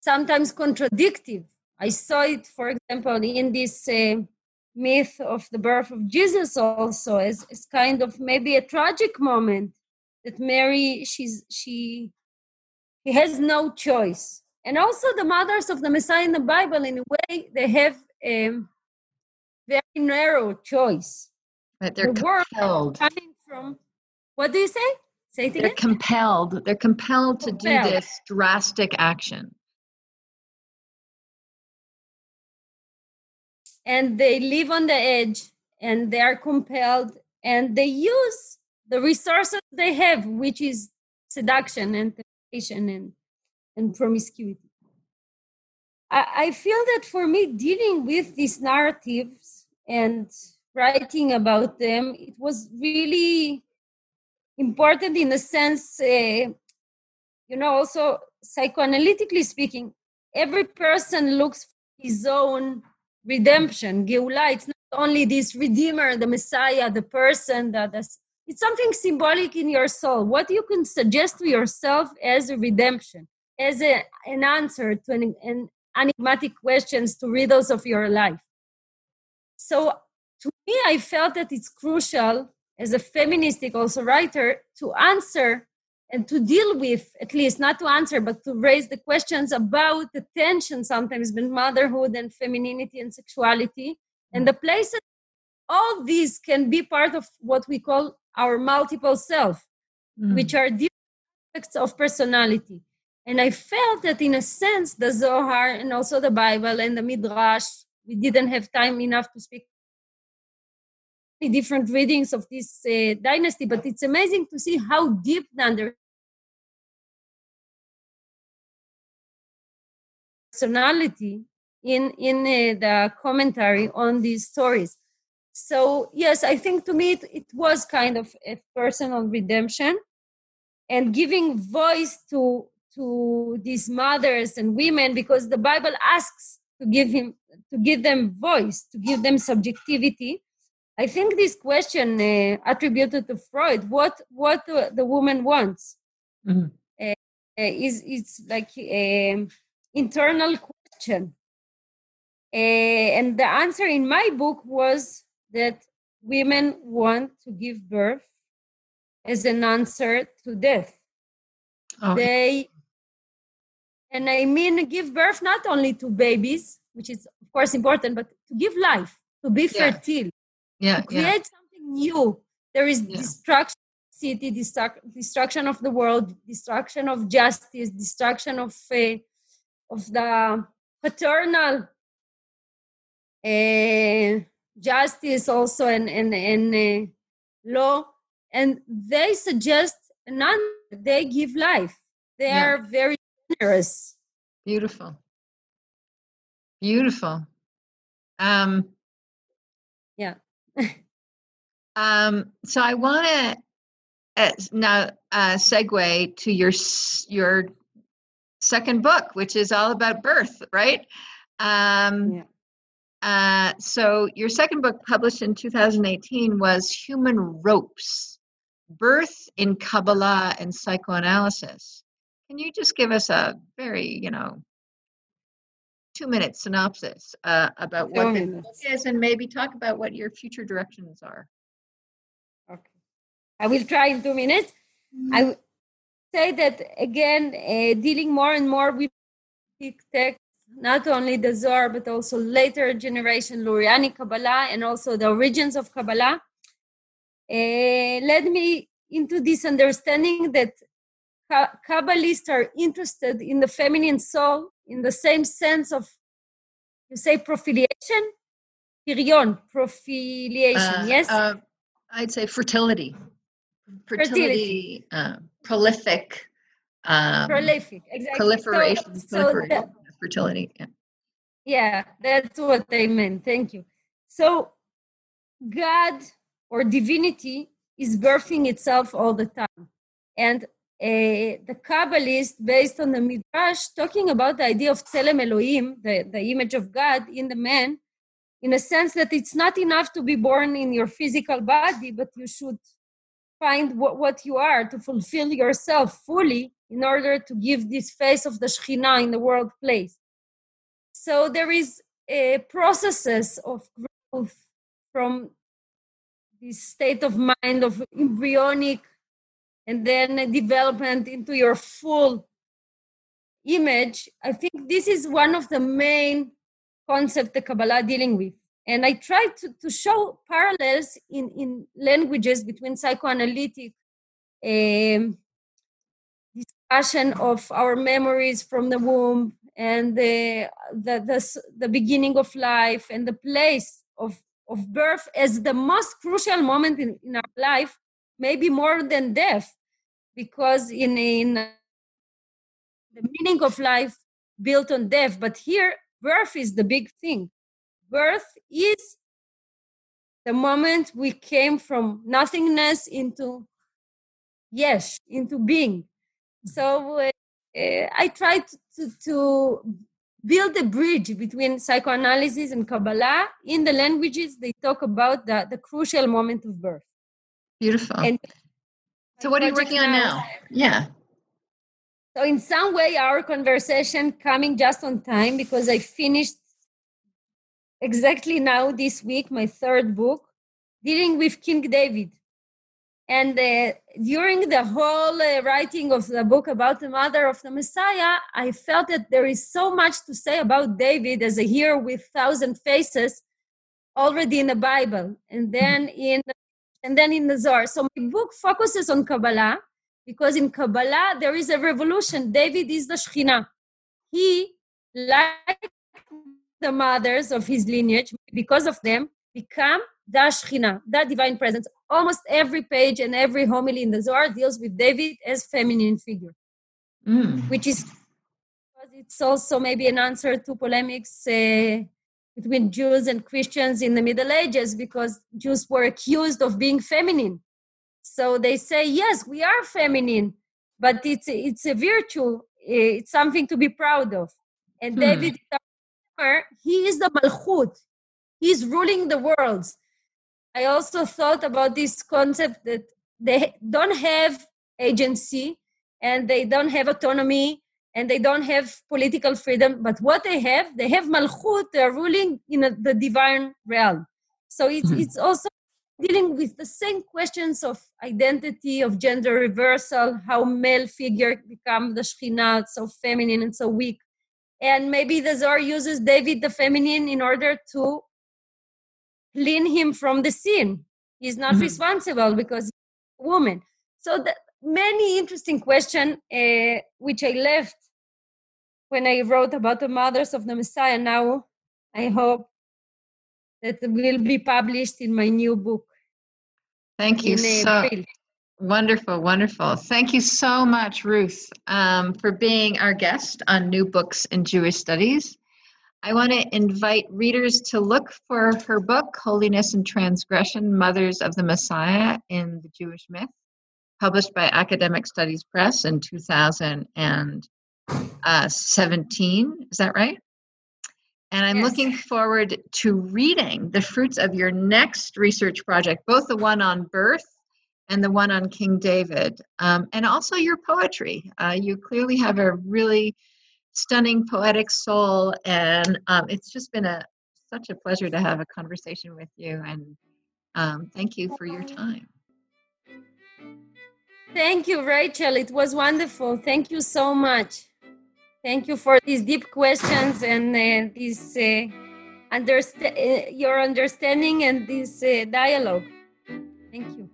sometimes contradictive. I saw it, for example, in this uh, myth of the birth of Jesus also as, as kind of maybe a tragic moment that Mary she's she he has no choice. And also the mothers of the Messiah in the Bible, in a way, they have a very narrow choice. That they're The compelled. coming from what do you say? Say it They're again. compelled. They're compelled to do this drastic action. and they live on the edge and they are compelled and they use the resources they have which is seduction and temptation and, and promiscuity I, I feel that for me dealing with these narratives and writing about them it was really important in a sense uh, you know also psychoanalytically speaking every person looks for his own redemption, Geulah. It's not only this redeemer, the Messiah, the person that is, it's something symbolic in your soul. What you can suggest to yourself as a redemption, as a, an answer to an, an enigmatic questions, to riddles of your life. So to me, I felt that it's crucial as a feministic also writer to answer and to deal with at least not to answer but to raise the questions about the tension sometimes between motherhood and femininity and sexuality and the places all these can be part of what we call our multiple self mm. which are different aspects of personality And I felt that, in a sense, the Zohar and also the Bible and the Midrash, we didn't have time enough to speak different readings of this uh, dynasty, but it's amazing to see how deep the personality in in uh, the commentary on these stories. So yes, I think to me it, it was kind of a personal redemption and giving voice to to these mothers and women because the Bible asks to give him to give them voice, to give them subjectivity. I think this question uh, attributed to Freud, what what the, the woman wants, mm-hmm. uh, is it's like an internal question, uh, and the answer in my book was that women want to give birth as an answer to death. Okay. They and I mean give birth not only to babies, which is of course important, but to give life, to be yeah. fertile, yeah, to create yeah. something new. There is yeah. destruction city, destruction of the world, destruction of justice, destruction of uh, of the paternal uh, justice also and and, and uh, law, and they suggest none. They give life. They yeah. are very generous. Beautiful. Beautiful. Um, yeah. um, so I want to uh, now uh, segue to your your second book, which is all about birth, right? Um, yeah. Uh, so your second book, published in 2018, was Human Ropes: Birth in Kabbalah and Psychoanalysis. Can you just give us a very, you know, two minute synopsis uh, about what the book is and maybe talk about what your future directions are? Okay. I will try in two minutes. Mm-hmm. I would say that again, uh, dealing more and more with text, not only the Zohar, but also later generation Lurianic Kabbalah and also the origins of Kabbalah, uh, led me into this understanding that Kabbalists are interested in the feminine soul in the same sense of, you say, profiliation? Pirion, profiliation, uh, yes? Uh, I'd say fertility. Fertility, fertility. Uh, prolific. Um, prolific, exactly. Proliferation, so, proliferation so that, fertility. Yeah. yeah, that's what I meant. Thank you. So, God or divinity is birthing itself all the time. And uh, the Kabbalist, based on the Midrash, talking about the idea of Tselem Elohim, the, the image of God in the man, in a sense that it's not enough to be born in your physical body, but you should find what, what you are to fulfill yourself fully in order to give this face of the Shekhinah in the world place. So there is a processes of growth from this state of mind of embryonic and then development into your full image. I think this is one of the main concepts the kabbalah dealing with. And i try to, to show parallels in, in languages between psychoanalytic um, discussion of our memories from the womb and the, the, the, the beginning of life and the place of, of birth as the most crucial moment in, in our life maybe more than death because in, in the meaning of life built on death but here birth is the big thing. Birth is the moment we came from nothingness into yes into being. So uh, uh, i tried to, to build a bridge between psychoanalysis and kabbalah in the languages they talk about the, the crucial moment of birth. Beautiful. And so, what are you working on now? Yeah. So, in some way, our conversation coming just on time because I finished exactly now this week my third book dealing with King David. And uh, during the whole uh, writing of the book about the mother of the Messiah, I felt that there is so much to say about David as a hero with thousand faces already in the Bible. And then in and then in the Zohar. So my book focuses on Kabbalah, because in Kabbalah there is a revolution. David is the Shekhinah. He, like the mothers of his lineage, because of them, become the Shekhinah, the divine presence. Almost every page and every homily in the Zohar deals with David as feminine figure, mm. which is it's also maybe an answer to polemics uh, between Jews and Christians in the Middle Ages because Jews were accused of being feminine. So they say, yes, we are feminine, but it's it's a virtue. It's something to be proud of. And hmm. David, he is the Malchut. He's ruling the world. I also thought about this concept that they don't have agency and they don't have autonomy and they don't have political freedom. But what they have, they have Malchut, they're ruling in a, the divine realm. So it's, mm-hmm. it's also dealing with the same questions of identity, of gender reversal, how male figure become the Shekhinah, so feminine and so weak. And maybe the Zohar uses David the feminine in order to clean him from the sin. He's not mm-hmm. responsible because he's a woman. So the, many interesting questions, uh, which I left when I wrote about the mothers of the Messiah. Now I hope that will be published in my new book. Thank you so wonderful, wonderful. Thank you so much, Ruth, um, for being our guest on New Books in Jewish Studies. I want to invite readers to look for her book, Holiness and Transgression Mothers of the Messiah in the Jewish Myth, published by Academic Studies Press in 2017. Is that right? And I'm yes. looking forward to reading the fruits of your next research project, both the one on birth and the one on King David, um, and also your poetry. Uh, you clearly have a really stunning poetic soul, and um, it's just been a such a pleasure to have a conversation with you. And um, thank you for your time. Thank you, Rachel. It was wonderful. Thank you so much. Thank you for these deep questions and uh, this uh, uh, your understanding and this uh, dialogue. Thank you.